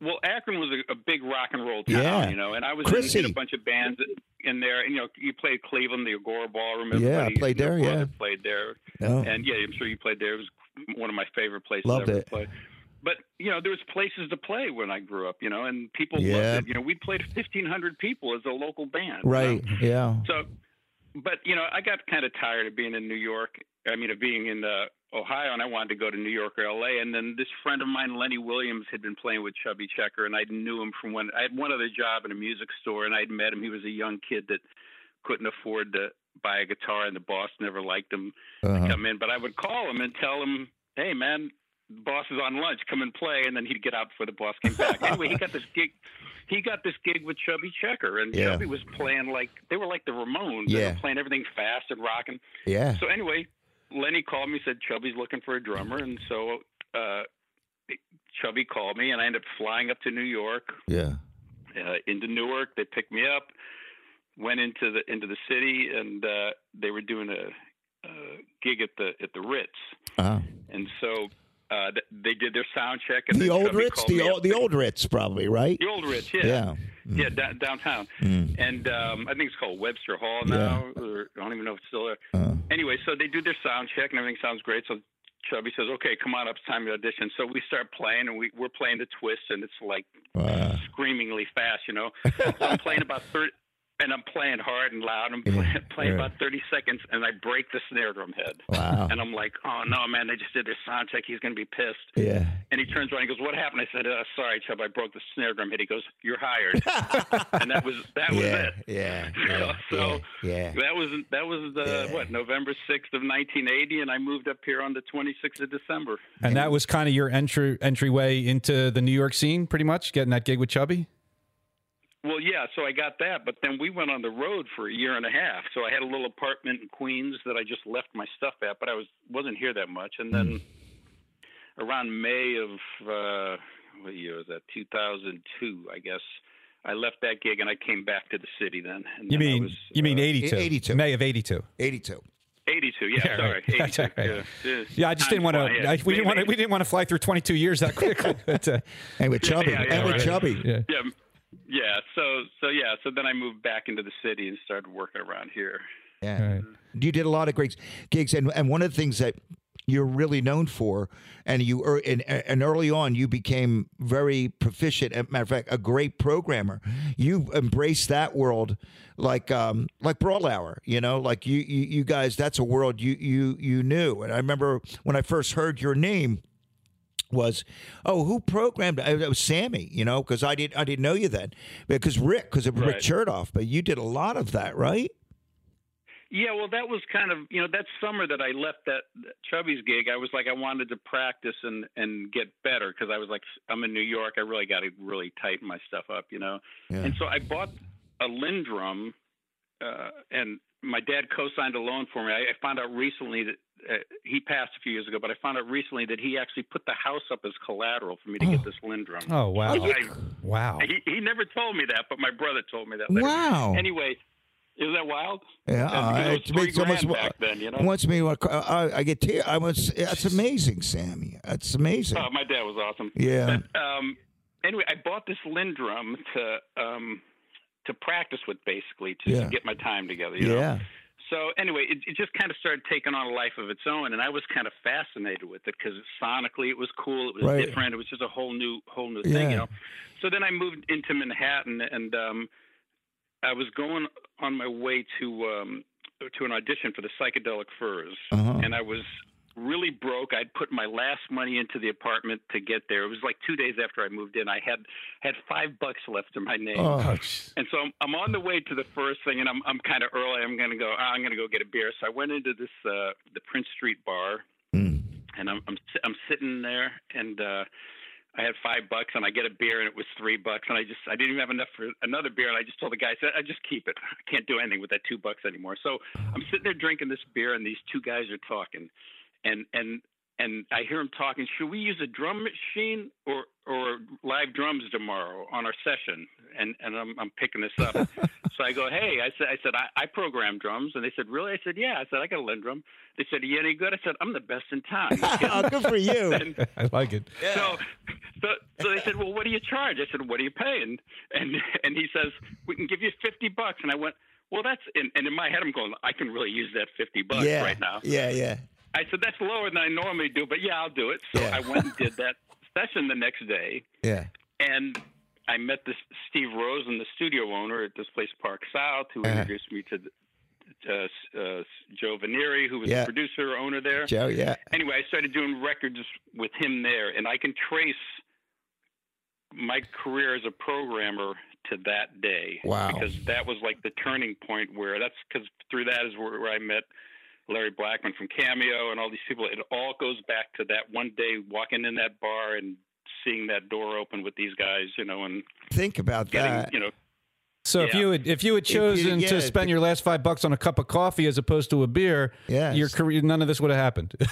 well, Akron was a, a big rock and roll town, Yeah. you know, and I was in, in a bunch of bands in there. And, you know, you played Cleveland, the Agora Ballroom. Yeah, I played there, yeah. Played there, No. and yeah, I'm sure you played there. It was one of my favorite places Loved ever it. to play. But you know, there was places to play when I grew up, you know, and people Yeah. loved it. You know, we played 1,500 people as a local band. you know? Right. Yeah. So, but you know, I got kind of tired of being in New York. I mean, of being in uh, Ohio, and I wanted to go to New York or L.A. And then this friend of mine, Lenny Williams, had been playing with Chubby Checker, and I knew him from when I had one other job in a music store, and I'd met him. He was a young kid that couldn't afford to buy a guitar, and the boss never liked him Uh-huh. to come in. But I would call him and tell him, "Hey, man." The boss is on lunch. Come and play, and then he'd get out before the boss came back. [LAUGHS] anyway, he got this gig. He got this gig with Chubby Checker, and Yeah. Chubby was playing like they were like the Ramones. They were playing everything fast and rocking. Yeah. So anyway, Lenny called me, said Chubby's looking for a drummer, and so uh, Chubby called me, and I ended up flying up to New York, Yeah. uh, into Newark. They picked me up, went into the into the city, and uh, they were doing a, a gig at the at the Ritz, Uh-huh. and so. Uh, they did their sound check. And The old Ritz, the old, the old Ritz, probably right. the old Ritz, yeah, Yeah. yeah, da- downtown, Mm. and um, I think it's called Webster Hall Yeah. now, or I don't even know if it's still there. Uh, anyway, so they do their sound check and everything sounds great. So Chubby says, "Okay, come on up, it's time to audition." So we start playing, and we we're playing the twist, and it's like wow. screamingly fast, you know. so I'm playing about thirty, and I'm playing hard and loud. I'm [LAUGHS] playing, playing yeah. about thirty seconds, and I break the snare drum head. Wow. And I'm like, "Oh no, man! They just did their sound check. He's going to be pissed." Yeah. And he turns around and goes, "What happened?" I said, uh, "Sorry, Chubb, I broke the snare drum head." He goes, "You're hired," [LAUGHS] and that was that was Yeah. it. Yeah. You [LAUGHS] know, Yeah. so Yeah. that was that was uh, Yeah. what November sixth of nineteen eighty, and I moved up here on the twenty sixth of December. and that was kind of your entry entryway into the New York scene, pretty much getting that gig with Chubby. Well, yeah, so I got that, but then we went on the road for a year and a half. So I had a little apartment in Queens that I just left my stuff at, but I was wasn't here that much. And then around May of uh, what year was that? Two thousand two, I guess. I left that gig and I came back to the city then. And You then mean was, you mean uh, 82. 82. May of 82. 82. 82? Yeah, Yeah, sorry, right. [LAUGHS] 82. That's all right. Yeah, yeah. Yeah, I just didn't want to. flies. We didn't want to. We didn't want to fly through 22 years that quickly. [LAUGHS] but, uh, And with Chubby. Yeah, yeah, and with right. Chubby. yeah. Yeah yeah so so yeah so then i moved back into the city and started working around here Yeah. Right. You did a lot of great gigs, and and one of the things that you're really known for, and you er, and, and early on you became very proficient. As a matter of fact, a great programmer. You embraced that world like um like Brawl Hour. You know, like you you, you guys. That's a world you you you knew. And I remember when I first heard your name was, oh, who programmed? It was Sammy, you know, because I didn't I didn't know you then because Rick because of Rick Chertoff, but you did a lot of that, right? Yeah, well, that was kind of you know that summer that I left that, that Chubby's gig. I was like I wanted to practice and and get better because I was like I'm in New York. I really got to really tighten my stuff up, you know. Yeah. And so I bought a LinnDrum, uh, and my dad co-signed a loan for me. I, I found out recently that uh, he passed a few years ago, but I found out recently that he actually put the house up as collateral for me to get this LinnDrum. Oh wow, I- wow. He, he never told me that, but my brother told me that. later. Wow. Anyway, isn't that wild? Yeah, Uh, it was it three makes almost grand back then, you know. wants me. to- I, I get tear. I was. That's amazing, Sammy. That's amazing. Oh, my dad was awesome. Yeah. But um, anyway, I bought this LinnDrum to um, to practice with, basically, to, Yeah. to get my time together. You Know? So anyway, it, it just kind of started taking on a life of its own, and I was kind of fascinated with it because sonically it was cool. It was Right. different. It was just a whole new, whole new Yeah. thing, you know. So then I moved into Manhattan, and um, I was going on my way to um, to an audition for the Psychedelic Furs, Uh-huh. and I was really broke. I'd put my last money into the apartment to get there. It was like two days after I moved in. I had had five bucks left in my name. Oh, [LAUGHS] And so I'm, I'm on the way to the first thing, and I'm I'm kind of early. I'm gonna go. "Ah, I'm gonna go get a beer. So I went into this uh, the Prince Street bar, Mm. and I'm I'm I'm sitting there, and uh, I had five bucks, and I get a beer, and it was three bucks, and I just I didn't even have enough for another beer, and I just told the guy, I said, I just keep it. I can't do anything with that two bucks anymore. So I'm sitting there drinking this beer, and these two guys are talking, and and and I hear him talking. Should we use a drum machine or or live drums tomorrow on our session? And and I'm I'm picking this up. [LAUGHS] so I go, hey, I said I said I, I program drums, and they said, really? I said, yeah. I said I got a LinnDrum. They said, are you any good? I said, I'm the best in town. [LAUGHS] Oh, good for you. [LAUGHS] And I like it. so, so, so they said, "Well, what do you charge?" I said, "What are you paying?" And and he says, "We can give you fifty bucks." And I went, "Well, that's." And, and in my head, I'm going, "I can really use that fifty bucks yeah. right now." Yeah, yeah. I said, "That's lower than I normally do, but yeah, I'll do it." So Yeah. I went and did that [LAUGHS] session the next day, Yeah. and I met this Steve Rosen, the studio owner at this place Park South, who Uh-huh. introduced me to. Uh, uh, Joe Vanieri, who was Yeah. the producer owner there Joe, yeah. anyway, I started doing records with him there, and I can trace my career as a programmer to that day. Wow. Because that was like the turning point where that's because through that is where, where I met Larry Blackmon from Cameo and all these people. It all goes back to that one day walking in that bar and seeing that door open with these guys, you know, and Think about getting, that. you know, So if you had if you had If you- chosen yeah, to spend your last five bucks on a cup of coffee as opposed to a beer, Yes. your career none of this would have happened. [LAUGHS]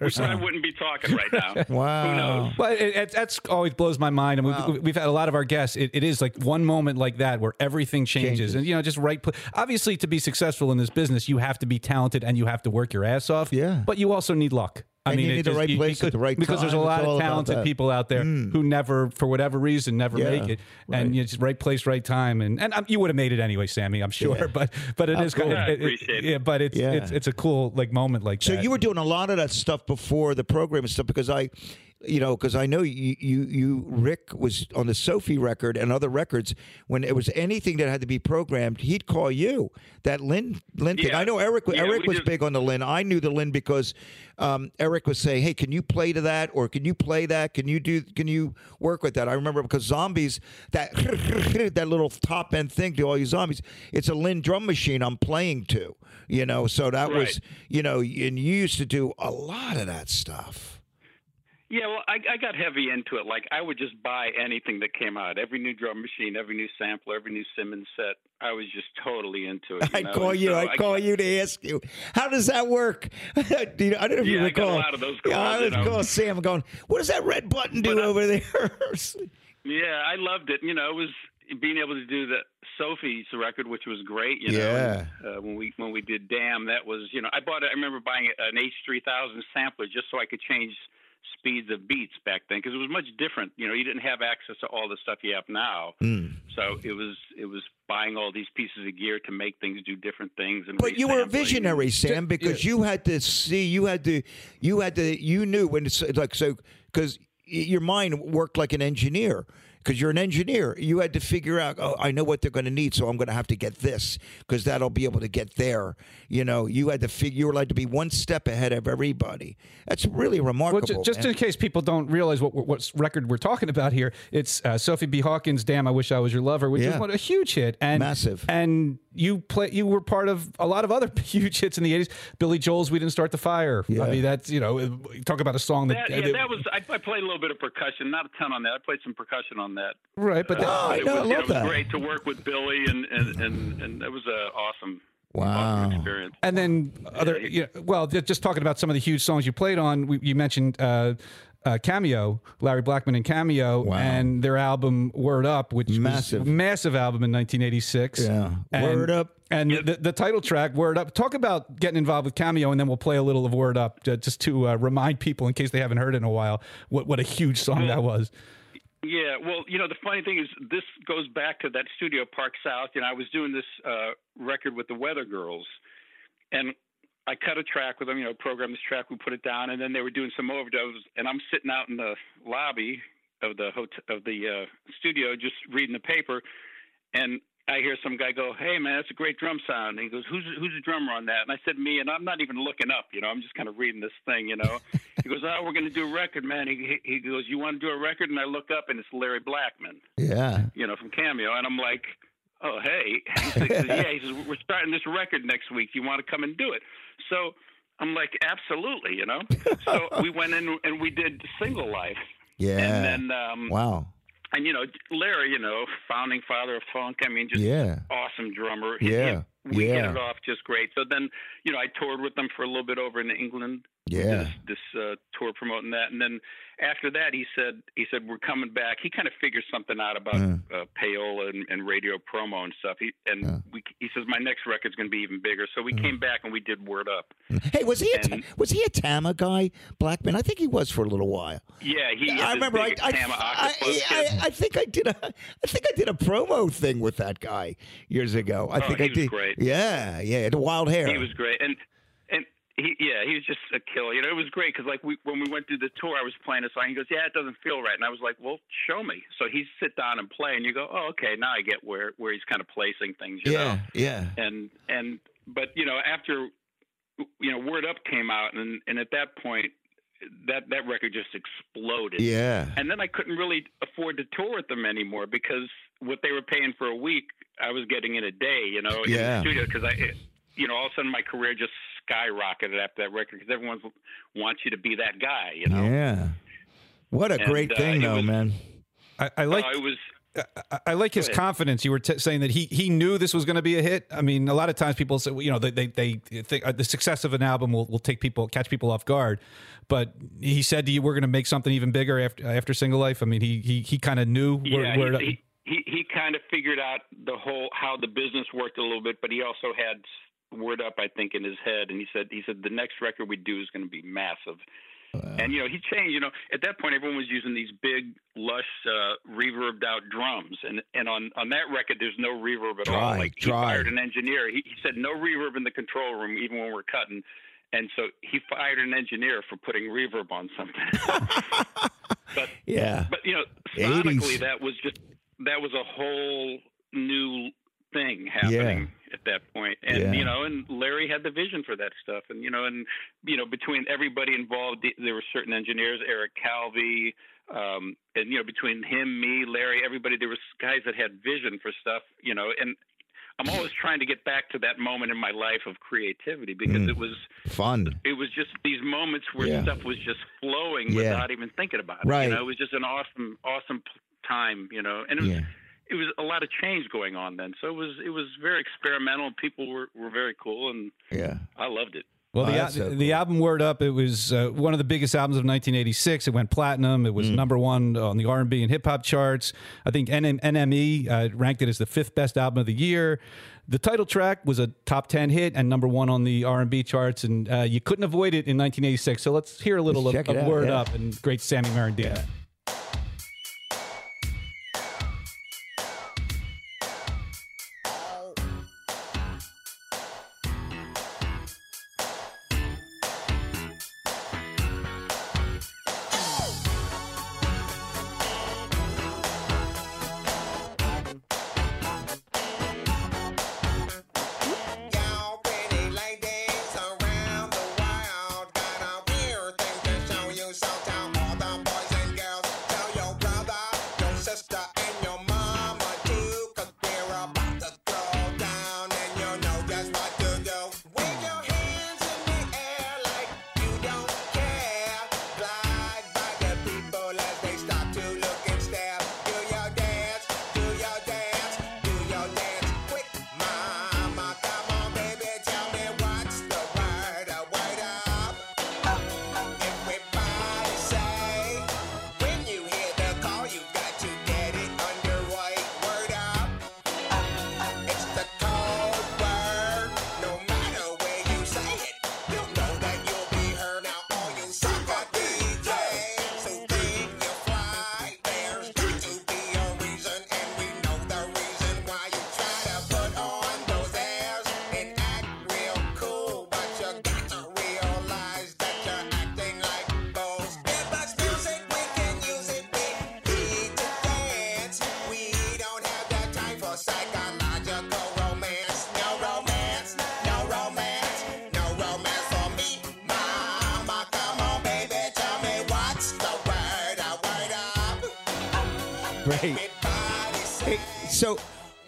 Or I wouldn't be talking right now. [LAUGHS] wow. Who knows? But it, it, that's always blows my mind. And Wow. we've, we've had a lot of our guests. It, it is like one moment like that where everything changes, Changes. and you know, just right. pl- Obviously, to be successful in this business, you have to be talented and you have to work your ass off. Yeah. But you also need luck. I And you need the just- right you- place at because, the right because there's a lot of talented. Mm. people out there who never, for whatever reason, never Yeah, make it. right. And it's right place, right time, and and um, you would have made it anyway, Sammy. I'm sure. Yeah. [LAUGHS] But but it Of is kind of it- it- appreciate it. yeah. But it's Yeah. it's it's a cool like moment like So that. you were doing a lot of that stuff before the program and stuff because I, you know, because I know you, you, you, Rick was on the Sophie record and other records. When it was anything that had to be programmed, he'd call you. That Linn, Linn thing. I know Eric. Yeah, Eric was did- big on the Linn. I knew the Linn because um, Eric was saying, "Hey, can you play to that? Or can you play that? Can you do? Can you work with that?" I remember because zombies that [LAUGHS] that little top end thing to all you zombies. It's a Linn drum machine I'm playing to. You know, so that was you know, and you used to do a lot of that stuff. Yeah, well, I, I got heavy into it. Like I would just buy anything that came out, every new drum machine, every new sampler, every new Simmons set. I was just totally into it. You I'd call And you. so I- call you to ask you, how does that work? [LAUGHS] Do you, I don't know if you Yeah, I got a recall. lot of those Yeah, calls, I you would know. call Sam going, what does that red button do But I- over there? [LAUGHS] Yeah, I loved it. You know, it was being able to do the Sophie's record, which was great. You know, Yeah. And, uh, when we when we did Damn, that was you know I bought it. I remember buying an H three thousand sampler just so I could change speeds of beats back then because it was much different. You know, you didn't have access to all the stuff you have now. Mm. So it was it was buying all these pieces of gear to make things do different things. And But you were a visionary, Sam, because you had to see, you had to, you had to, you knew when it's like so, because your mind worked like an engineer. Because you're an engineer. You had to figure out, oh, I know what they're going to need, so I'm going to have to get this because that'll be able to get there. You know, you had to figure. You were allowed to be one step ahead of everybody. That's really remarkable. ju- just man. in case people don't realize what what record we're talking about here, it's uh, Sophie B. Hawkins' "Damn, I Wish I Was Your Lover," which Yeah. is one, a huge hit and Massive. And you play, you were part of a lot of other [LAUGHS] huge hits in the '80s. Billy Joel's "We Didn't Start the Fire." Yeah. I mean, that's you know, talk about a song that, That, yeah, that was. I, I played a little bit of percussion, not a ton on that. I played some percussion on that. right, but that- Oh, it know, I was, yeah, love it was great to work with Billy, and and and, and it was a awesome, Wow. experience. And then other, Yeah. you know, well, just talking about some of the huge songs you played on. We, you mentioned uh, uh, Cameo, Larry Blackmon and Cameo, Wow. and their album Word Up, which Massive. was a massive album in 1986. Yeah. And- Word Up. and the, the title track Word Up. Talk about getting involved with Cameo, and then we'll play a little of Word Up uh, just to uh, remind people, in case they haven't heard it in a while, what what a huge song that was. Yeah, well, you know, the funny thing is, this goes back to that studio Park South. You know, I was doing this uh, record with the Weather Girls, and I cut a track with them. You know, program this track, we put it down, and then they were doing some overdubs, and I'm sitting out in the lobby of the hotel of the uh, studio, just reading the paper, and I hear some guy go, "Hey, man, that's a great drum sound." And he goes, "Who's who's the drummer on that?" And I said, "Me." And I'm not even looking up. You know, I'm just kind of reading this thing. You know. [LAUGHS] he goes, "Oh, we're going to do a record, man." He he goes, "You want to do a record?" And I look up, and it's Larry Blackmon. Yeah. You know, from Cameo, and I'm like. Oh hey, [LAUGHS] he says, [LAUGHS] yeah. He says we're starting this record next week. You want to come and do it? So I'm like, absolutely, you know. [LAUGHS] So we went in and we did Single Life, Yeah. and then um, wow. and you know Larry, you know, founding father of funk. I mean, just Yeah. awesome drummer. He- Yeah. We hit Yeah. it off just great. So then, you know, I toured with them for a little bit over in England. Yeah. This, this uh, tour promoting that, and then after that, he said he said we're coming back. He kind of figured something out about Yeah. uh, payola and, and radio promo and stuff. He and Yeah. we, he says my next record's going to be even bigger. So we came back and we did Word Up. Hey, was he a, And- was he a Tama guy, Blackmon? I think he was for a little while. Yeah, he. is I remember. I, I, Tama I, I. I think I did a. I think I did a promo thing with that guy years ago. I Oh, think he I was did. great. Yeah, yeah. The wild hair. He was great, and and he yeah he was just a killer. You know, it was great because like we when we went through the tour, I was playing a song. He goes, "Yeah, it doesn't feel right," and I was like, "Well, show me." So he sit down and play, and you go, "Oh, okay, now I get where where he's kind of placing things." You yeah, know? yeah. and and but you know after you know Word Up came out, and and at that point that that record just exploded. Yeah. And then I couldn't really afford to tour with them anymore because what they were paying for a week, I was getting in a day, you know, in Yeah. the studio because I, you know, all of a sudden my career just skyrocketed after that record because everyone wants you to be that guy, you know. Yeah. What a And, great uh, thing, it though, was- man. I, I like Uh, it was I, I like his confidence. You were t- saying that he he knew this was going to be a hit. I mean, a lot of times people say, you know, they they, they think uh, the success of an album will, will take people catch people off guard. But he said to you, "We're going to make something even bigger after after Single Life." I mean, he he he kind of knew where, yeah, where he, he, he he kind of figured out the whole how the business worked a little bit, but he also had word up, I think, in his head, and he said he said the next record we do is going to be massive. And you know he changed. You know at that point everyone was using these big, lush, uh, reverbed out drums, and and on on that record there's no reverb at Dry, all. Like he fired an engineer. He, he said no reverb in the control room, even when we're cutting. And so he fired an engineer for putting reverb on something. [LAUGHS] but Yeah. but you know, 80s. sonically, that was just that was a whole new thing happening at that point. And Yeah. you know, and Larry had the vision for that stuff. And you know, and you know, between everybody involved, there were certain engineers, Eric Calvi, um, and you know, between him, me, Larry, everybody, there was guys that had vision for stuff. You know, and I'm always trying to get back to that moment in my life of creativity because Mm. it was Fun. it was just these moments where Yeah. stuff was just flowing Yeah. without even thinking about it. Right. You know, it was just an awesome, awesome time. You know, and it was Yeah. it was a lot of change going on then. So it was it was very experimental. People were were very cool, and Yeah. I loved it. Well, Oh, the, that's so the album Word Up, it was uh, one of the biggest albums of 1986. It went platinum. It was Mm. number one on the R&B and hip hop charts. I think NM, NME uh, ranked it as the fifth best album of the year. The title track was a top 10 hit and number one on the R&B charts, and uh, you couldn't avoid it in 1986. So let's hear a little Let's of, of out, Word yeah. Up and great Sammy Merendino. Right.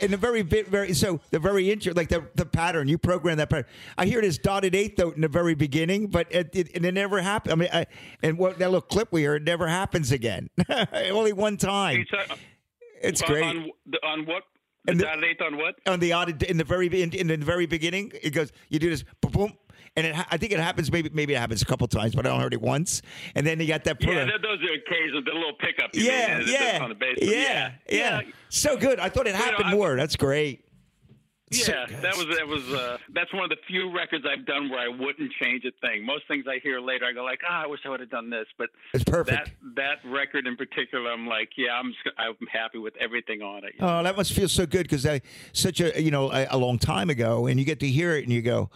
In the very bit, very so the very intro, like the the pattern you program that pattern. I hear this dotted eighth note in the very beginning, but it, it, and it never happened. I mean, I, and what that little clip we heard it never happens again. [LAUGHS] Only one time. It's uh, on- great. On, on what? The dotted eighth on what? on the odd in the very in, in the very beginning, it goes. You do this, boom, boom, and it, I think it happens. Maybe maybe it happens a couple times, but I only heard it once. And then you got that. Yeah, pro- those are occasional, the little pickup. you yeah, mean, yeah, On the bass. yeah, yeah, So good. I thought it happened I- more. That's great. Yeah, good. that was that was uh, that's one of the few records I've done where I wouldn't change a thing. Most things I hear later, I go like, ah, I wish I would have done this, but It's perfect. that that record in particular, I'm like, yeah, I'm just, I'm happy with everything on it. you know? Oh, that must feel so good because I such a you know a, a long time ago, and you get to hear it, and you go,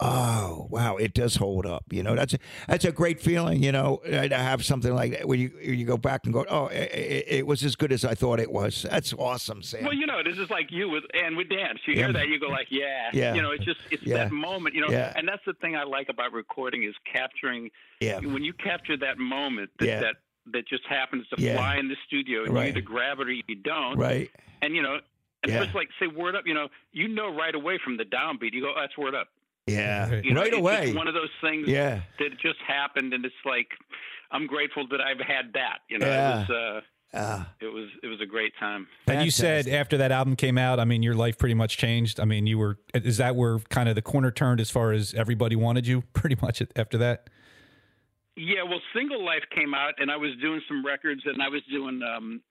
"Oh, wow, it does hold up." You know, that's a, that's a great feeling. You know, uh, to have something like that when you you go back and go, "Oh, it, it, was as good as I thought it was." That's awesome, Sam. Well, you know, this is like you with and with dance. You hear Yeah. that, you go like, yeah, Yeah. You know, it's just it's Yeah. that moment, you know. Yeah. And that's the thing I like about recording is capturing. Yeah. When you capture that moment that Yeah. that, that just happens to fly in the studio, and Right. you either grab it or you don't. right? And you know, and Yeah. just like say word up, you know, you know right away from the downbeat. You go, oh, that's word up. Yeah, Right. You know, right it's away. Just one of those things Yeah. that just happened, and it's like I'm grateful that I've had that. You know, Yeah. it was uh, Ah, it was it was a great time. And you said after that album came out, I mean, your life pretty much changed. I mean, you were, is that where kind of the corner turned as far as everybody wanted you [LAUGHS] pretty much after that? Yeah, well, Single Life came out, and I was doing some records, and I was doing. um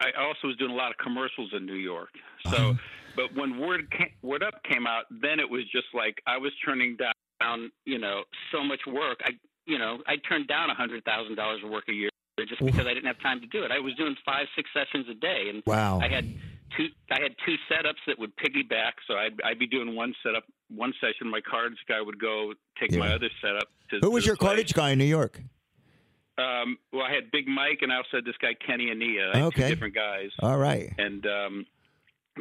I also was doing a lot of commercials in New York. So, Uh-huh. But when Word came, Word Up came out, then it was just like I was turning down, you know, so much work. I, you know, I turned down a hundred thousand dollars of work a year just because I didn't have time to do it. I was doing five, six sessions a day, and Wow. I had two. I had two setups that would piggyback. So I'd, I'd be doing one setup, one session. My cards guy would go take my other setup. To, Who was your place. cartage guy in New York? Um, well, I had Big Mike, and I also had this guy Kenny Ania. Okay. two different guys, All right. and um,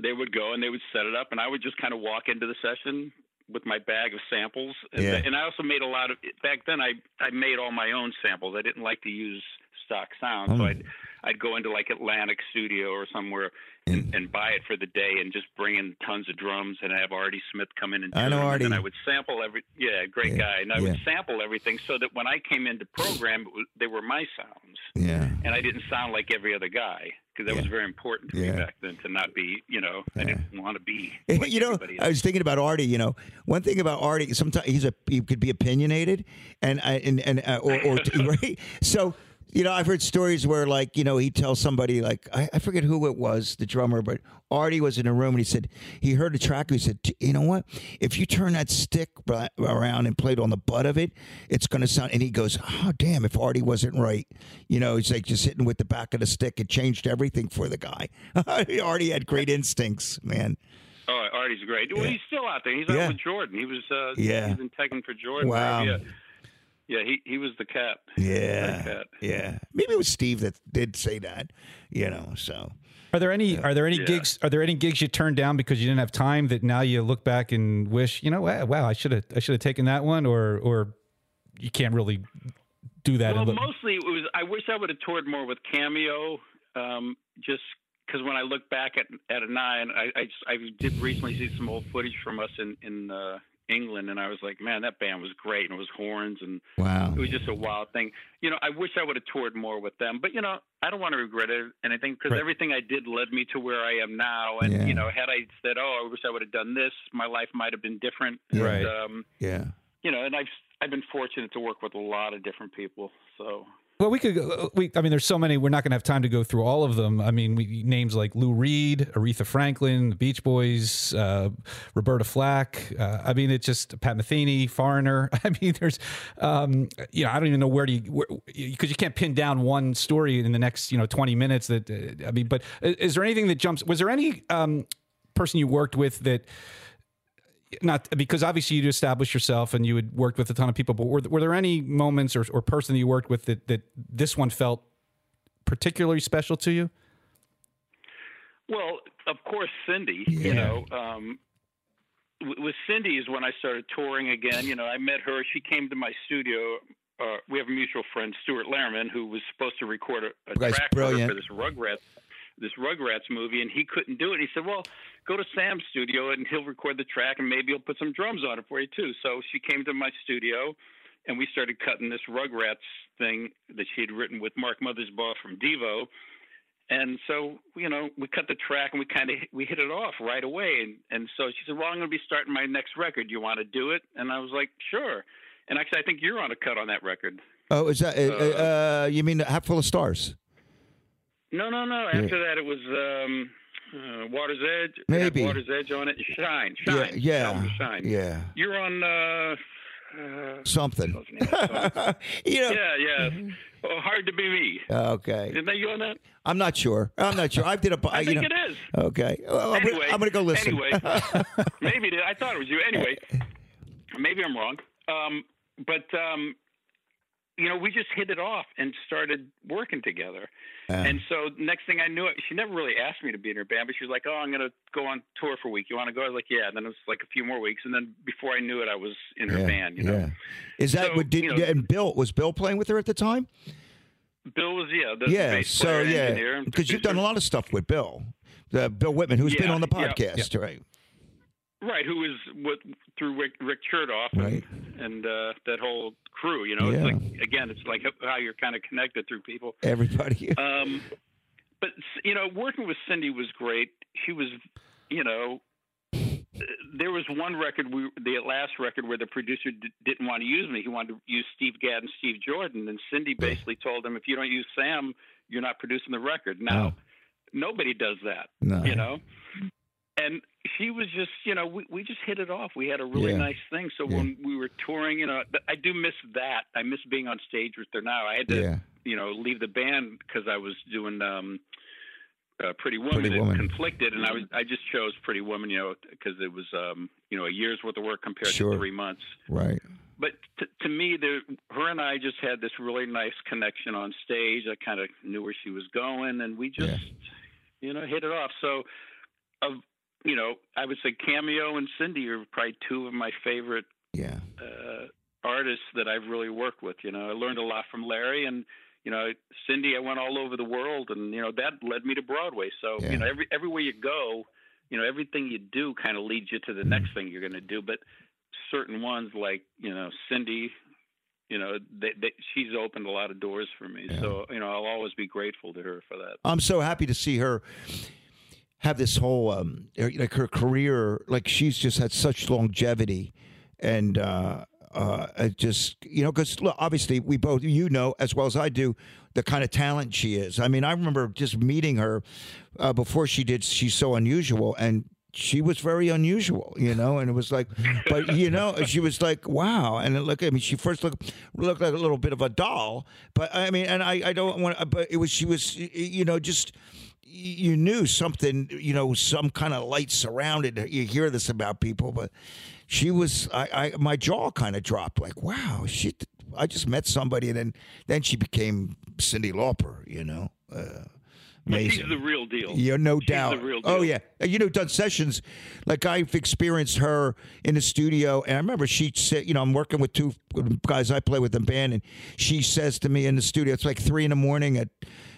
they would go and they would set it up, and I would just kind of walk into the session with my bag of samples. And, Yeah. and I also made a lot of back then. I I made all my own samples. I didn't like to use stock sound, Hmm. so I'd I'd go into like Atlantic Studio or somewhere. And, and buy it for the day, and just bring in tons of drums, and have Artie Smith come in and I know Artie. And I would sample every, yeah, great Yeah, guy, and I yeah. would sample everything so that when I came into program, it was, they were my sounds Yeah. and I didn't sound like every other guy because that was very important to Yeah. me back then to not be, you know, I didn't want to be. [LAUGHS] Like you know, I was thinking about Artie. You know, one thing about Artie, sometimes he's a he could be opinionated, and I- and and uh, or, or [LAUGHS] right. So you know, I've heard stories where like you know he tells somebody like I, I forget who it was, the drummer, but Artie was in a room and he said he heard a track. And he said, you know what? If you turn that stick around and played on the butt of it, it's going to sound. And he goes, oh damn, if Artie wasn't right, you know, he's like just hitting with the back of the stick. It changed everything for the guy. [LAUGHS] Artie had great instincts, man. Oh, Artie's great. Well, Yeah. he's still out there. He's Yeah. out with Jordan. He was, uh, Yeah. he's in teching for Jordan. Wow. Yeah, yeah. He he was the cat. Yeah, Like that. yeah. Maybe it was Steve that did say that. You know, so Are there any are there any Yeah. gigs are there any gigs you turned down because you didn't have time that now you look back and wish, you know, wow, wow I should have I should have taken that one or or you can't really do that Well, look- mostly it was. I wish I would have toured more with Cameo, um, just because when I look back at at a nine, I I, just, I did recently see some old footage from us in in uh, England, and I was like, man, that band was great, and it was horns, and wow. it was just a wild thing. You know, I wish I would have toured more with them, but you know, I don't want to regret it, anything because Right. everything I did led me to where I am now. And Yeah. you know, had I said, oh, I wish I would have done this, my life might have been different. And, Right. um, Yeah, you know, and I've I've been fortunate to work with a lot of different people. So Well, we could. We, I mean, there's so many. We're not going to have time to go through all of them. I mean, we, names like Lou Reed, Aretha Franklin, the Beach Boys, uh, Roberta Flack. Uh, I mean, it's just Pat Metheny, Foreigner. [LAUGHS] I mean, there's, um, you know, I don't even know where do you because you can't pin down one story in the next, you know, 20 minutes. That uh, I mean, but is is there anything that jumps? Was there any um, person you worked with that? Not because obviously you established yourself and you had worked with a ton of people, but were, were there any moments or, or person that you worked with that, that this one felt particularly special to you? Well, of course, Cyndi. Yeah. You know, um, with Cyndi is when I started touring again. You know, I met her. She came to my studio. Uh, we have a mutual friend, Stuart Lehrman, who was supposed to record a, a track for, brilliant. for this Rugrats this Rugrats movie, and he couldn't do it. He said, "Well, go to Sam's studio and he'll record the track, and maybe he'll put some drums on it for you too." So she came to my studio, and we started cutting this Rugrats thing that she had written with Mark Mothersbaugh from Devo. And so, you know, we cut the track and we kind of we hit it off right away. And and so she said, "Well, I'm going to be starting my next record. You want to do it?" And I was like, "Sure." And actually, I think you're on a cut on that record. Oh, is that? Uh, uh, you mean Hat Full of Stars? No, no, no. After that, it was um, uh, Water's Edge. Maybe. Water's Edge on it. Shine, shine, Yeah, yeah, shine. yeah. You're on. Uh, uh, Something. what's the name of the song? you know. yeah, yeah. Oh, hard to be me. Okay. Isn't that you on that? I'm not sure. I'm not sure. I did a. [LAUGHS] I you think know. it is. Okay. Well, I'm, Anyway, gonna, I'm gonna go listen. Anyway, [LAUGHS] maybe it. I thought it was you. Anyway, [LAUGHS] maybe I'm wrong. Um, but um, you know, we just hit it off and started working together. and so next thing I knew, she never really asked me to be in her band, but she was like, "Oh, I'm going to go on tour for a week. You want to go?" I was like, "Yeah." And then it was like a few more weeks, and then before I knew it, I was in her yeah, band. You know, yeah. Is that So, what did? you know- and Bill was Bill playing with her at the time? Bill was yeah, the Yeah. So yeah, because you've done a lot of stuff with Bill, uh, Bill Wittman, who's been on the yeah. podcast, right? Right, who was what through Rick, Rick Chertoff and, Right. and uh, that whole crew. You know, it's like again, it's like how you're kind of connected through people. Everybody. [LAUGHS] Um, but you know, working with Cyndi was great. She was, you know, there was one record, we, the last record, where the producer d- didn't want to use me. He wanted to use Steve Gadd and Steve Jordan, and Cyndi basically told him, if you don't use Sam, you're not producing the record. Now, Oh. nobody does that, No. you know. And she was just, you know, we, we just hit it off. We had a really Yeah. nice thing. So Yeah. when we were touring, you know, I do miss that. I miss being on stage with her now. I had to Yeah. you know, leave the band because I was doing um, uh, Pretty Woman. Pretty it Woman. conflicted, and I was I just chose Pretty Woman, you know, because it was um, you know a year's worth of work compared Sure. to three months. Right. But t- to me, there, her and I just had this really nice connection on stage. I kind of knew where she was going, and we just, you know, hit it off. So, of you know, I would say Cameo and Cyndi are probably two of my favorite Yeah. uh, artists that I've really worked with. You know, I learned a lot from Larry, and you know, Cyndi. I went all over the world, and you know that led me to Broadway. So Yeah. you know, every everywhere you go, you know, everything you do kind of leads you to the Mm-hmm. next thing you're going to do. But certain ones, like you know, Cyndi. You know, they, they, she's opened a lot of doors for me. So, you know, I'll always be grateful to her for that. I'm so happy to see her have this whole um like her career like she's just had such longevity and uh uh just you know because obviously we both you know as well as I do the kind of talent she is. I mean I remember just meeting her uh, before she did she's so unusual and she was very unusual, you know, and it was like, but you know, she was like, wow, and it look, I mean, she first looked looked like a little bit of a doll, but I mean, and I, I don't want, but it was, she was, you know, just you knew something, you know, some kind of light surrounded. You hear this about people, but she was, I, I my jaw kind of dropped, like, wow, she, I just met somebody, and then then she became Cyndi Lauper, you know. Uh, amazing. She's the real deal. Yeah, no She's doubt. Oh yeah, Uh, you know, done sessions like I've experienced her in the studio, and I remember she said, you know, I'm working with two guys I play with in band, and she says to me in the studio, it's like three in the morning at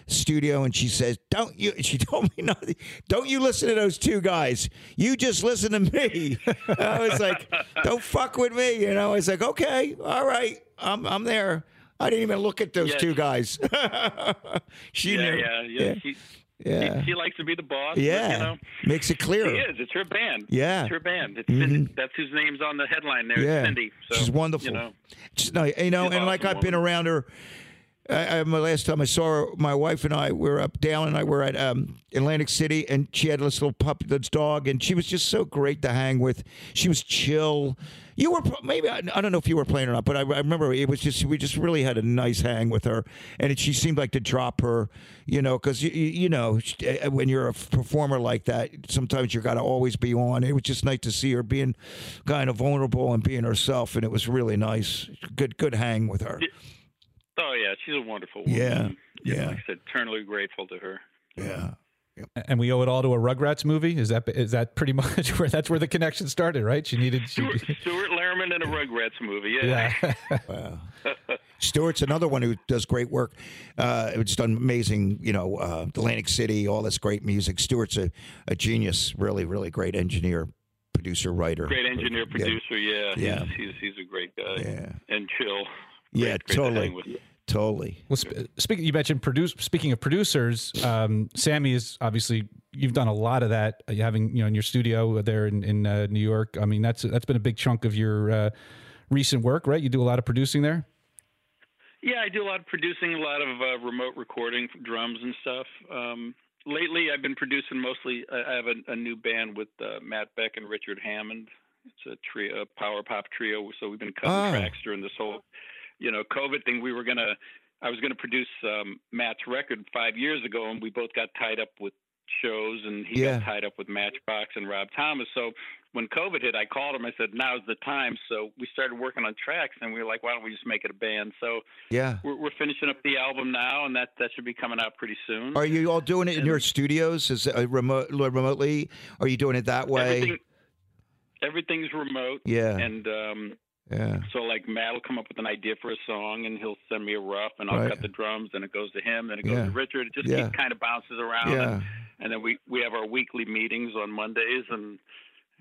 studio, and she says, "Don't you?" [LAUGHS] She told me nothing. Don't you listen to those two guys? You just listen to me. [LAUGHS] I was like, "Don't fuck with me," you know. I was like, "Okay, all right, I'm I'm there." I didn't even look at those Yeah. two guys. [LAUGHS] she yeah, knew. yeah, yeah, She, Yeah. She, she likes to be the boss. but, Yeah, you know, makes it She clear. is. It's her band. Yeah. It's her band. It's Mhm. Cyndi. That's whose name's on the headline there. Yeah. Cyndi. So, She's wonderful. You know, She's no, you know, She's and like I've been around her. I, I, my last time I saw her, my wife and I were up down, and I were at um, Atlantic City, and she had this little puppy, this dog, and she was just so great to hang with. She was chill. You were maybe I, I don't know if you were playing or not, but I, I remember it was just we just really had a nice hang with her, and it, she seemed like to drop her, you know, because you, you know uh, when you're a performer like that, sometimes you got to always be on. It was just nice to see her being kind of vulnerable and being herself, and it was really nice. Good good hang with her. Oh yeah, she's a wonderful woman. Yeah, yeah. Like I said, eternally grateful to her. Yeah. And we owe it all to a Rugrats movie. Is that is that pretty [LAUGHS] much where that's where the connection started, right? She needed. She, Stuart, Stuart Lehrman in a Rugrats movie. Yeah. yeah. [LAUGHS] Wow. Stewart's another one who does great work. Uh, it's done amazing, you know, uh, Atlantic City, all this great music. Stuart's a, a genius, really, really great engineer, producer, writer. Great engineer, Yeah. producer. Yeah, Yeah. He's, he's he's a great guy Yeah. and chill. Yeah, Great- great to totally. hang with. Totally. Well, sp- speaking, you mentioned produce. Speaking of producers, um, Sammy is obviously you've done a lot of that. uh, Having you know in your studio there in, in uh, New York. I mean, that's that's been a big chunk of your uh, recent work, right? You do a lot of producing there. Yeah, I do a lot of producing, a lot of uh, remote recording, drums and stuff. Um, lately, I've been producing mostly. I I have a, a new band with uh, Matt Beck and Richard Hammond. It's a trio, a power pop trio. So we've been cutting Oh. tracks during this whole, you know, COVID thing. We were gonna, I was gonna produce um, Matt's record five years ago, and we both got tied up with shows, and he Yeah. got tied up with Matchbox and Rob Thomas. So when COVID hit, I called him. I said, "Now's the time." So we started working on tracks, and we were like, "Why don't we just make it a band?" So Yeah. we're, we're finishing up the album now, and that that should be coming out pretty soon. Are you all doing it in your studios? Is it uh, remote remotely? Are you doing it that way? Everything, everything's remote, Yeah. and um, Yeah. so like Matt will come up with an idea for a song, and he'll send me a rough, and I'll Right. cut the drums, and it goes to him, then it goes Yeah. to Richard. It just Yeah. kind of bounces around, Yeah. and, and then we we have our weekly meetings on Mondays, and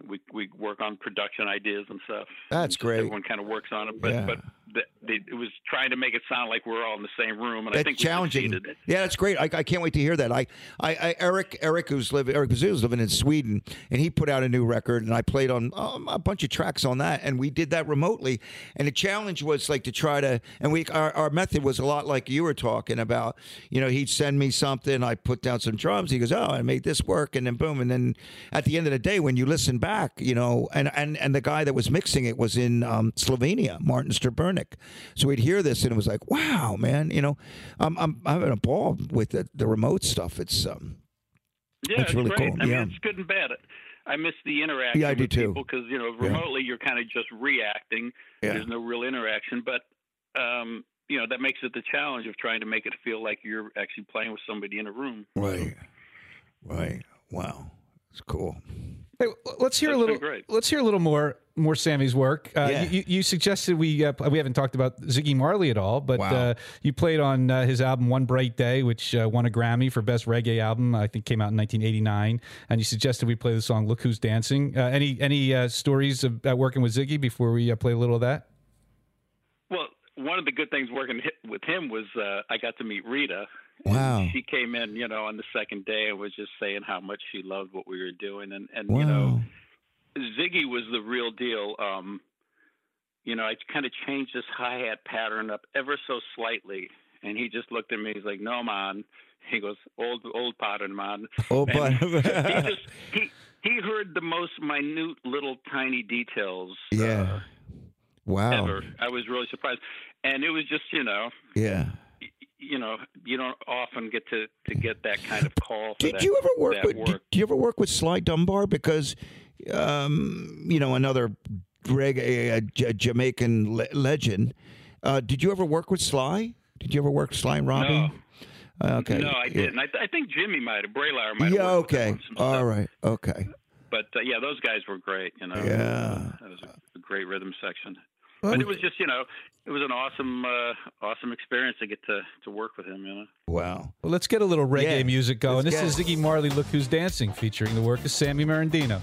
we we work on production ideas and stuff. That's And great. Everyone kind of works on it, but Yeah. but the, the, it was trying to make it sound like we're all in the same room, and I think challenging. Yeah, that's great. I, I can't wait to hear that. I, I, I Eric, Eric, who's living, Eric Bazoo's living in Sweden, and he put out a new record, and I played on um, a bunch of tracks on that, and we did that remotely. And the challenge was like to try to, and we, our, our method was a lot like you were talking about. You know, he'd send me something, I put down some drums, he goes, "Oh, I made this work," and then boom, and then at the end of the day, when you listen back, you know, and and and the guy that was mixing it was in um, Slovenia, Martin Strbernik. So we'd hear this, and it was like, "Wow, man!" You know, I'm I'm, I'm having a ball with the, the remote stuff. It's um, Yeah, That's it's really great. cool, I mean, yeah. it's good and bad. I miss the interaction Yeah, I do with too. because you know Yeah. remotely you're kind of just reacting. Yeah. There's no real interaction, but um, you know that makes it the challenge of trying to make it feel like you're actually playing with somebody in a room. right, right. Wow, it's cool. Hey, let's hear a little. great. Let's hear a little more more Sammy's work. Uh, Yeah. you, you suggested we uh, we haven't talked about Ziggy Marley at all, but Wow. uh, you played on uh, his album One Bright Day, which uh, won a Grammy for best reggae album. I think came out in 1989, and you suggested we play the song "Look Who's Dancing." Uh, any any uh, stories about working with Ziggy before we uh, play a little of that? Well, one of the good things working with him was uh, I got to meet Rita. Wow. She came in, you know, on the second day and was just saying how much she loved what we were doing, and and Wow. you know. Ziggy was the real deal. Um, you know, I kind of changed this hi hat pattern up ever so slightly, and he just looked at me. He's like, "No, man." He goes, "Old, old pattern, man." oh, but he [LAUGHS] just he he heard the most minute, little, tiny details. yeah. Wow. Uh, ever. I was really surprised, and it was just you know, Yeah. You know, you don't often get to to get that kind of call. For Did that- you ever work with? work. Did you ever work with Sly Dunbar? Because, um, you know, another reggae uh, J- Jamaican le- legend. Uh, did you ever work with Sly? Did you ever work with Sly and Robbie? No. Uh, okay. No, I Yeah. didn't. I, th- I think Jimmy might have. Bralower might have. Yeah. worked with him Okay. All right. Okay. But uh, yeah, those guys were great. You know. Yeah. That was a, a great rhythm section. But it was just, you know, it was an awesome, uh, awesome experience to get to to work with him. You know. Wow. Well, let's get a little reggae Yeah, music going. let's This is get Ziggy Marley, "Look Who's Dancing," featuring the work of Sammy Merendino.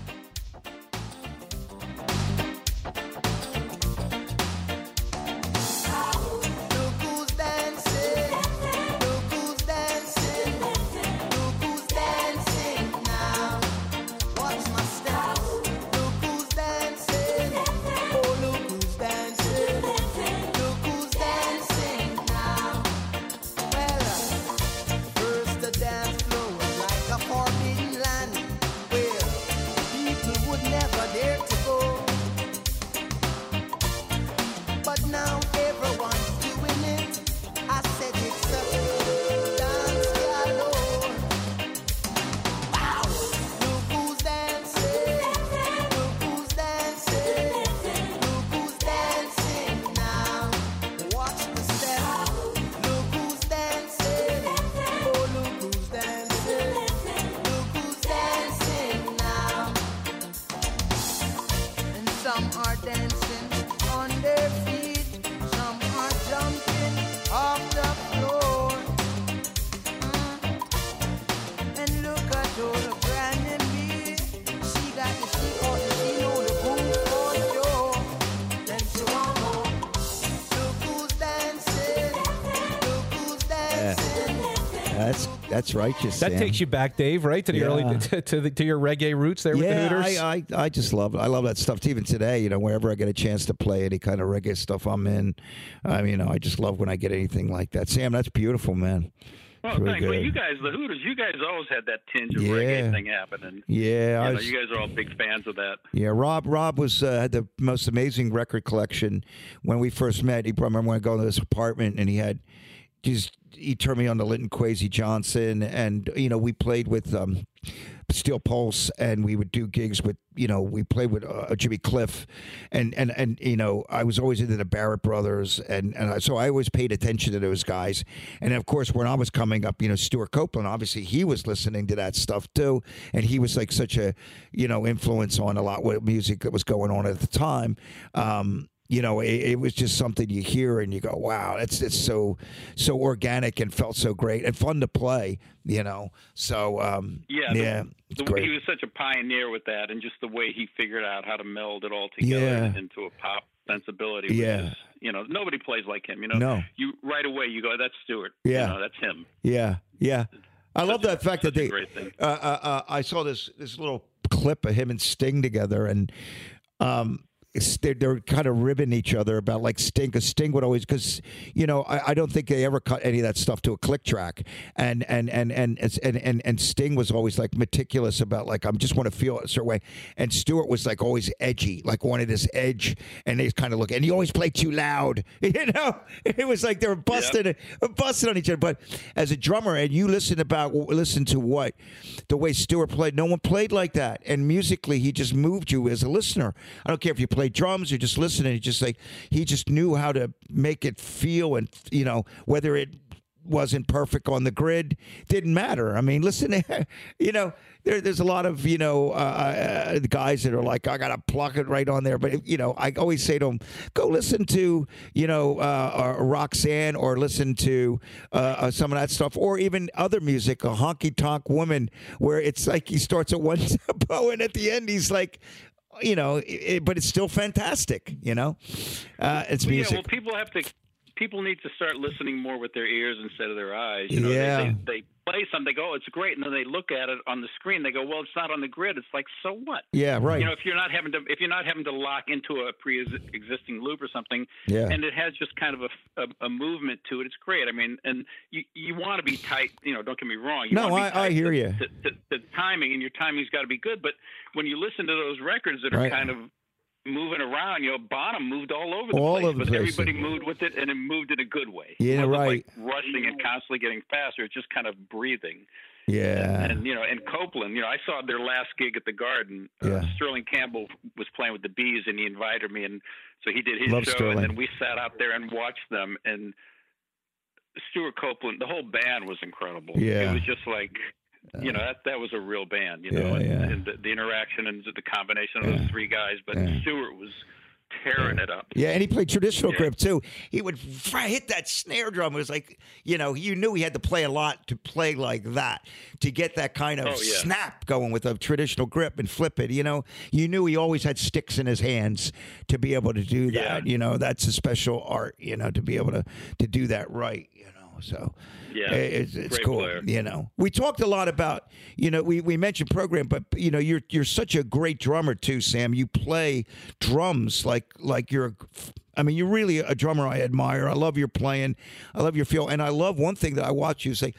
That's that's righteous. That Sam. takes you back, Dave, right to the Yeah. early [LAUGHS] to, to, the, to your reggae roots there with the Hooters. I, I I just love it. I love that stuff. Even today, you know, wherever I get a chance to play any kind of reggae stuff, I'm in. I mean, you know, I just love when I get anything like that. Sam, that's beautiful, man. Well, It's really thanks. Well, you guys, the Hooters, you guys always had that tinge of Yeah. reggae thing happening. Yeah, You, know, was- you guys are all big fans of that. Yeah, Rob. Rob was uh, had the most amazing record collection when we first met. He I remember when I go to this apartment and he had just he turned me on to Linton Kwesi Johnson, and you know we played with um, Steel Pulse, and we would do gigs with you know we played with uh, Jimmy Cliff, and and and you know I was always into the Barrett Brothers, and and I, so I always paid attention to those guys, and of course when I was coming up, you know Stewart Copeland, obviously he was listening to that stuff too, and he was like such a you know influence on a lot of music that was going on at the time. Um, you know, it, it was just something you hear and you go, "Wow, it's it's so so organic and felt so great and fun to play." You know, so um, Yeah, yeah, it's The, he was such a pioneer with that, and just the way he figured out how to meld it all together Yeah. into a pop sensibility. Yeah. is, you know, nobody plays like him. You know, No. you right away you go, "That's Stewart." Yeah. you know, that's him. Yeah, yeah. I love that fact that they. Uh, uh, uh, I saw this this little clip of him and Sting together, and um, they're, they're kind of ribbing each other about like Sting, because Sting would always, because you know, I, I don't think they ever cut any of that stuff to a click track, and and and and and and, and Sting was always like meticulous about like I just want to feel it a certain way, and Stewart was like always edgy, like wanted this edge, and they kind of look, and he always played too loud, [LAUGHS] you know. It was like they were busting busting on each other. But as a drummer, and you listen about listen to what the way Stewart played, no one played like that, and musically he just moved you as a listener. I don't care if you play drums or just listening. He just like he just knew how to make it feel, and you know whether it wasn't perfect on the grid didn't matter. I mean, [LAUGHS] listen, you know, there, there's a lot of you know uh, uh, guys that are like, I gotta pluck it right on there. But you know, I always say to them, go listen to you know uh, uh, Roxanne or listen to uh, uh, some of that stuff, or even other music, a honky tonk woman, where it's like he starts at one [LAUGHS] tempo and at the end he's like. You know, it, it- but it's still fantastic. You know, uh, it's music. Yeah, well, people have to. People need to start listening more with their ears instead of their eyes. You know, Yeah. they, they, they play something, they go, "Oh, it's great," and then they look at it on the screen. They go, "Well, it's not on the grid." It's like, so what? yeah, right. You know, if you're not having to, if you're not having to lock into a pre-existing loop or something, Yeah. and it has just kind of a, a, a movement to it, it's great. I mean, and you you want to be tight. You know, don't get me wrong. You No, I- I hear to, you. To timing, and your timing's got to be good. But when you listen to those records that are Right. kind of moving around. You know, Bonham moved all over the All place, over the but place. everybody moved with it, and it moved in a good way. Yeah, it wasn't right. Like rushing and constantly getting faster. It's just kind of breathing. yeah. And you know, and Copeland, you know, I saw their last gig at the Garden. Yeah. Uh, Sterling Campbell was playing with the Bees, and he invited me, and so he did his Love show, Sterling. and then we sat out there and watched them. And Stewart Copeland, the whole band was incredible. Yeah. it was just like. You know that that was a real band, you know, Yeah, and, yeah. and the, the interaction and the combination of Yeah. those three guys. But. Stewart was tearing it up. Yeah, and he played traditional grip too. He would hit that snare drum. It was like, you know, you knew he had to play a lot to play like that, to get that kind of Oh, snap going with a traditional grip and flip it. You know, you knew he always had sticks in his hands to be able to do that. You know, that's a special art, you know, to be able to, to do that right, you know. So Yeah, it's, it's cool. player. You know, we talked a lot about, you know, we, we mentioned program, but you know, you're you're such a great drummer too, Sam. You play drums like like you're. I mean, you're really a drummer I admire. I love your playing. I love your feel, and I love one thing that I watch you say,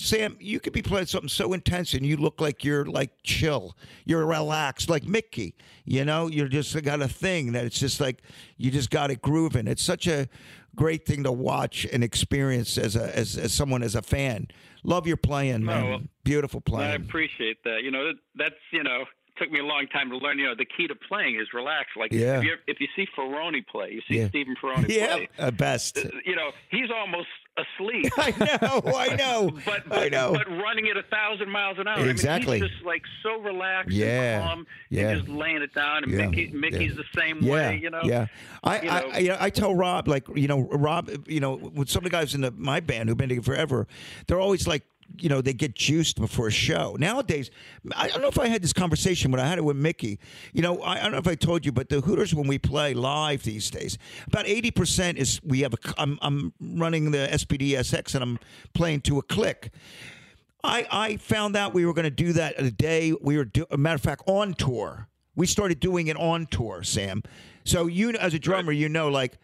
Sam. You could be playing something so intense, and you look like you're like chill. You're relaxed, like Mickey. You know, you're just got a thing that it's just like you just got it grooving. It's such a great thing to watch and experience as a as, as someone as a fan. Love your playing, man. well, Beautiful playing. I appreciate that. You know, that's you know, took me a long time to learn. You know, the key to playing is relax. Like Yeah. if you if you see Ferrone play, you see Yeah. Stephen Ferrone [LAUGHS] yeah, play. uh, best. You know, he's almost asleep. [LAUGHS] I know, [LAUGHS] I know, But, but I know. but running at a thousand miles an hour. Exactly. I mean, he's just like so relaxed Yeah, and calm yeah. and just laying it down. And Yeah, Mickey, Mickey's yeah. the same yeah, way. You know. yeah. I, You I, know. I, I tell Rob, like, you know, Rob, you know, with some of the guys in the, my band who've been together forever, they're always like, you know, they get juiced before a show. Nowadays, I don't know if I had this conversation, but I had it with Mickey. You know, I, I don't know if I told you, but the Hooters when we play live these days, about eighty percent is we have a. I'm, I'm running the SPD SX and I'm playing to a click. I I found out we were going to do that the day we were. Do, a matter of fact, on tour, we started doing it on tour, Sam. So you, as a drummer, you know, like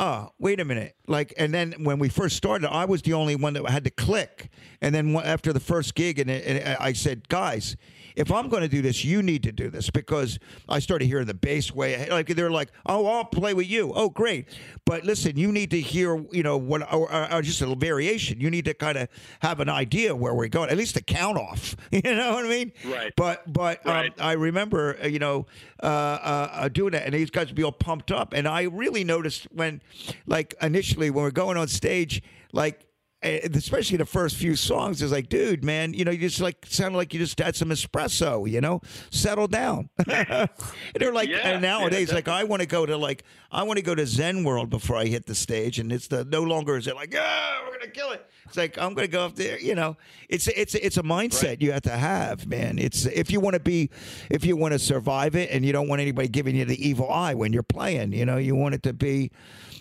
oh, wait a minute. Like, and then when we first started, I was the only one that had to click. And then after the first gig, and, and I said, guys, if I'm going to do this, you need to do this because I started hearing the bass way. Like they're like, oh, I'll play with you. Oh, great. But listen, you need to hear, you know, what or, or, or just a variation. You need to kind of have an idea where we're going, at least a count off. [LAUGHS] You know what I mean? Right. But but um, I remember, uh, you know, uh, uh, uh, doing that, and these guys would be all pumped up. And I really noticed when, like, initially when we're going on stage, like. Especially the first few songs, is like, dude, man, you know, you just like sounded like you just had some espresso, you know, settle down. and [LAUGHS] they're like, Yeah, and nowadays, yeah, like, I want to go to like, I want to go to Zen World before I hit the stage, and it's the no longer is it like, yeah, we're gonna kill it. It's like I'm gonna go up there, you know. It's it's it's a mindset you have to have, man. It's if you want to be, if you want to survive it, and you don't want anybody giving you the evil eye when you're playing. You know, you want it to be,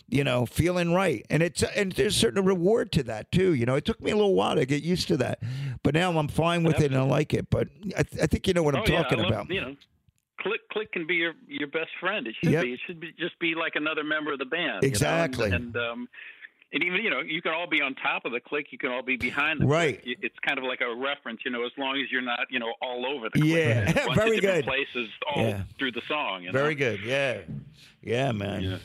you know, feeling right, and it's and there's a certain reward to that too. You know, it took me a little while to get used to that, but now I'm fine with it and I like it. But I, I think you know what I'm oh, talking love, about. You know, click click can be your your best friend. It should Yep. be. It should be just be like another member of the band. you know, Exactly. And, and um, and even you know you can all be on top of the click. You can all be behind the Right. click. It's kind of like a reference. You know, as long as you're not you know all over the click. Yeah. [LAUGHS] Very good. Places all Yeah. through the song. You Very good. Yeah. Yeah, man. Yeah.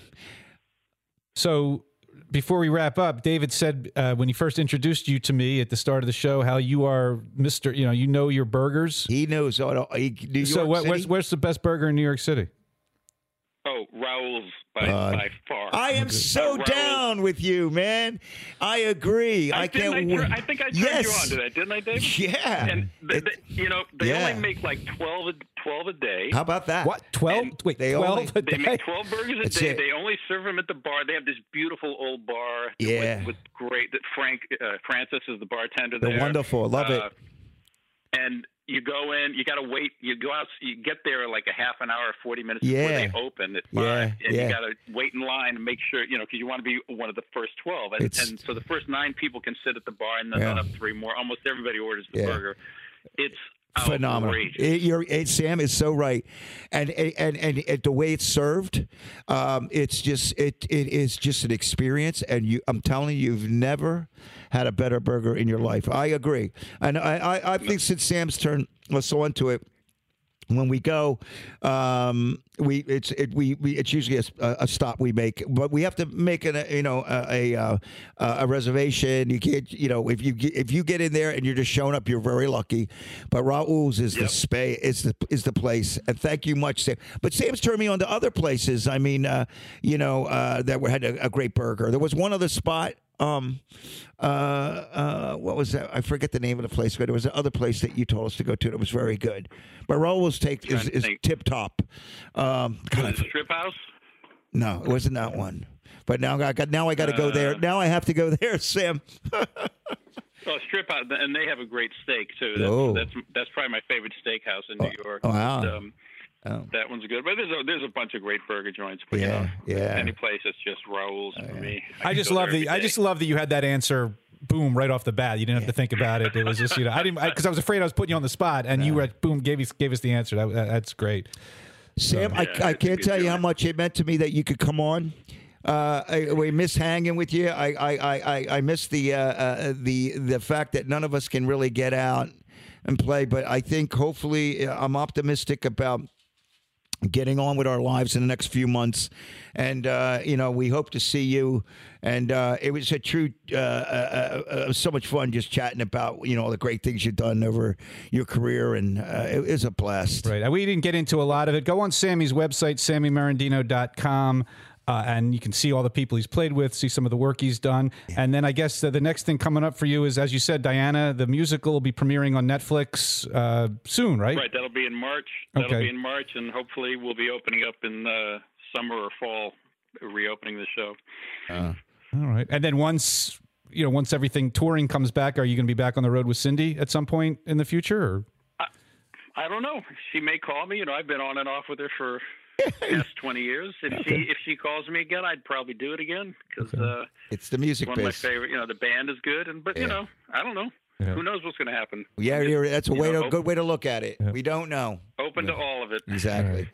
So before we wrap up, David said uh, when he first introduced you to me at the start of the show how you are Mister. You know, you know your burgers. He knows all. He, New York so what, where's, where's the best burger in New York City? Oh, Raoul's by Uh, by far. I am so Raoul's. down with you, man. I agree. I, didn't can't I, wait. tur- I think I turned yes. you on to that, didn't I, Dave? Yeah. And the, It- the, you know they yeah. only make like 12 a, 12 a day. how about that? What twelve? And Wait, they twelve only- a They make 12 burgers a That's day. it. They only serve them at the bar. They have this beautiful old bar Yeah. with, with great that Frank uh, Francis is the bartender They're there. wonderful. Love it. Uh, And you go in, you got to wait. You go out, you get there like a half an hour, 40 minutes Yeah. before they open at Yeah, and yeah. you got to wait in line and make sure you know because you want to be one of the first 12. And, and so the first nine people can sit at the bar, and then Yeah. another three more. Almost everybody orders the burger. It's phenomenal. outrageous. It, you're, it, Sam is so right, and and and, and the way it's served, um, it's just it it is just an experience. And you, I'm telling you, you've never had a better burger in your life. I agree, and I I, I think since Sam's turned us on to it. When we go, um, we it's it, we, we it's usually a, a stop we make, but we have to make an, a you know a a, uh, a reservation. You can't you know if you get, if you get in there and you're just showing up, you're very lucky. But Raoul's is the Yep. space is the is the place, and thank you much, Sam. But Sam's turned me on to other places. I mean, uh, you know uh, that we had a, a great burger. There was one other spot. Um, uh, uh, what was that? I forget the name of the place, but there was another place that you told us to go to that was very good. But Raoul's take is, is tip top. Um, God, Was Strip House. no, it wasn't that one. But now I got now I got to go there. Uh, Now I have to go there, Sam. [LAUGHS] Oh, Strip House, and they have a great steak too. That's, Oh. that's that's probably my favorite steakhouse in New York. oh, wow. And, um, Oh. That one's good, but there's a, there's a bunch of great burger joints. But Yeah, you know, yeah. Oh, Any place that's just Raoul's for me. I can just love the. I just love that you had that answer. Boom! Right off the bat, you didn't have to think about it. It was just you know I didn't because I, was afraid I was putting you on the spot, and you were boom gave us gave us the answer. That, that- that's great. Sam, I, Yeah, I it's can't tell you how much it meant to me that you could come on. Uh, I, we miss hanging with you. I I, I, I- I miss the uh, uh, the the fact that none of us can really get out and play. But I think hopefully uh, I'm optimistic about getting on with our lives in the next few months. And, uh, you know, we hope to see you. And uh, it was a true, uh, uh, uh, so much fun just chatting about, you know, all the great things you've done over your career. And uh, it was a blast. Right. We didn't get into a lot of it. Go on Sammy's website, sammymerendino.com. Uh, and you can see all the people he's played with, see some of the work he's done. And then I guess uh, the next thing coming up for you is, as you said, Diana, the musical will be premiering on Netflix uh, soon, right? Right, that'll be in March. That'll Okay. be in March, and hopefully we'll be opening up in uh, summer or fall, reopening the show. All right. And then once, you know, once everything touring comes back, are you going to be back on the road with Cyndi at some point in the future? Or? I don't know. She may call me. You know, I've been on and off with her for the [LAUGHS] past twenty years. If she if she calls me again, I'd probably do it again because uh, It's the music one of my favorite. You know, the band is good, and but you know, I don't know. Who knows what's going to happen? Yeah, you're, that's a You way know, to, op- good way to look at it. We don't know. Open to all of it. Exactly.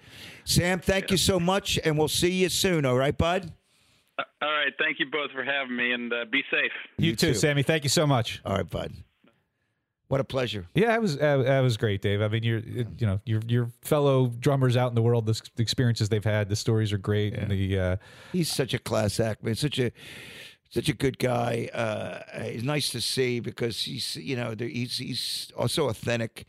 Sam, thank you so much, and we'll see you soon. All right, bud. Uh, All right. Thank you both for having me, and uh, be safe. You, You too, too. Sammy. Thank you so much. All right, bud. What a pleasure. Yeah, it was uh, that was great, Dave. I mean, you're you know your your fellow drummers out in the world, the, the experiences they've had, the stories are great, and the uh, He's such a class act, man. Such a such a good guy. Uh, he's nice to see because he's you know he's he's also authentic,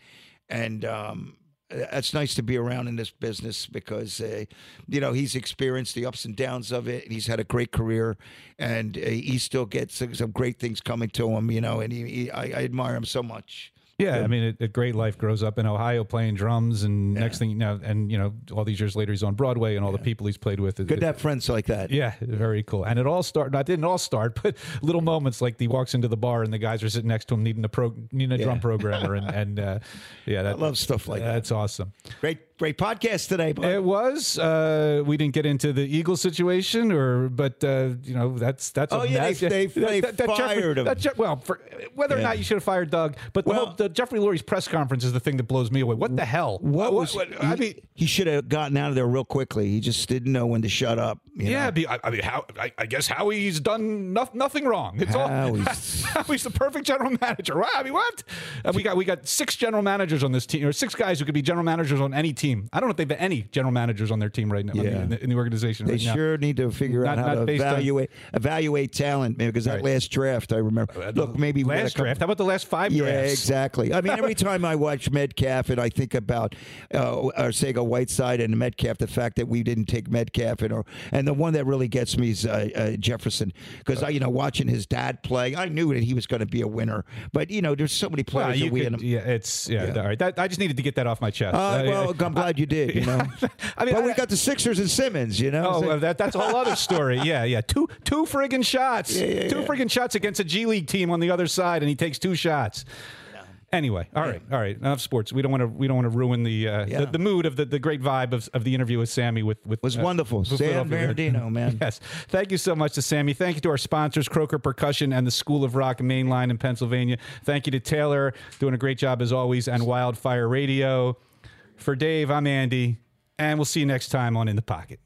and um, that's nice to be around in this business because uh, you know he's experienced the ups and downs of it, he's had a great career, and uh, he still gets some, some great things coming to him. You know, and he, he I, I admire him so much. Yeah, I mean, a, a great life grows up in Ohio playing drums, and next thing you know, and you know, all these years later, he's on Broadway, and all the people he's played with. Good to have friends like that. Yeah, very cool. And it all started. Not didn't all start, [LAUGHS] but little moments like he walks into the bar and the guys are sitting next to him needing a pro, needing a Yeah. drum programmer, and and uh, yeah, [LAUGHS] that, I love stuff like that. That's awesome. Great great podcast today, bud. It was. Uh, we didn't get into the Eagle situation, or but uh, you know that's that's. Oh, a yeah, they- they- they Jeffrey- fired him. that Je- well, for, whether or not you should have fired Doug, but the, Well- whole, the Jeffrey Lurie's press conference is the thing that blows me away. What the hell? What was I he, mean, he should have gotten out of there real quickly. He just didn't know when to shut up. you yeah, know? be, I, I mean, how? I, I guess Howie's done no, nothing wrong. It's all Howie's- [LAUGHS] Howie's the perfect general manager. Wow, I mean, what? And we got we got six general managers on this team, or six guys who could be general managers on any team. I don't know if they've any general managers on their team right now Yeah. in, the, in the organization. They right now. sure need to figure out how to based on- evaluate evaluate talent. Because that Right. last draft, I remember. Look, maybe we had a last draft. How about the last five Yeah, drafts? exactly. I mean, every [LAUGHS] time I watch Metcalf and I think about uh, Arcega Whiteside and Metcalf, the fact that we didn't take Metcalf and or and the one that really gets me is uh, uh, Jefferson because I, you know, watching his dad play, I knew that he was going to be a winner. But you know, there's so many players Well, that we could, yeah, it's yeah. All right, that, I just needed to get that off my chest. Uh, Uh, well, I'm glad you did. You know, [LAUGHS] I mean, but we got the Sixers and Simmons. You know, Oh, So- that, that's a whole other story. [LAUGHS] Yeah, yeah. Two two friggin' shots. yeah, two yeah. friggin' shots against a G League team on the other side, and he takes two shots. Anyway, all right, all right. Enough sports. We don't want to. We don't want to ruin the, uh, Yeah. the the mood of the, the great vibe of, of the interview with Sammy. With with was uh, wonderful. with Sam Bernardino, [LAUGHS] man. Yes. Thank you so much to Sammy. Thank you to our sponsors, Croaker Percussion and the School of Rock Mainline in Pennsylvania. Thank you to Taylor, doing a great job as always, and Wildfire Radio. For Dave, I'm Andy, and we'll see you next time on In the Pocket.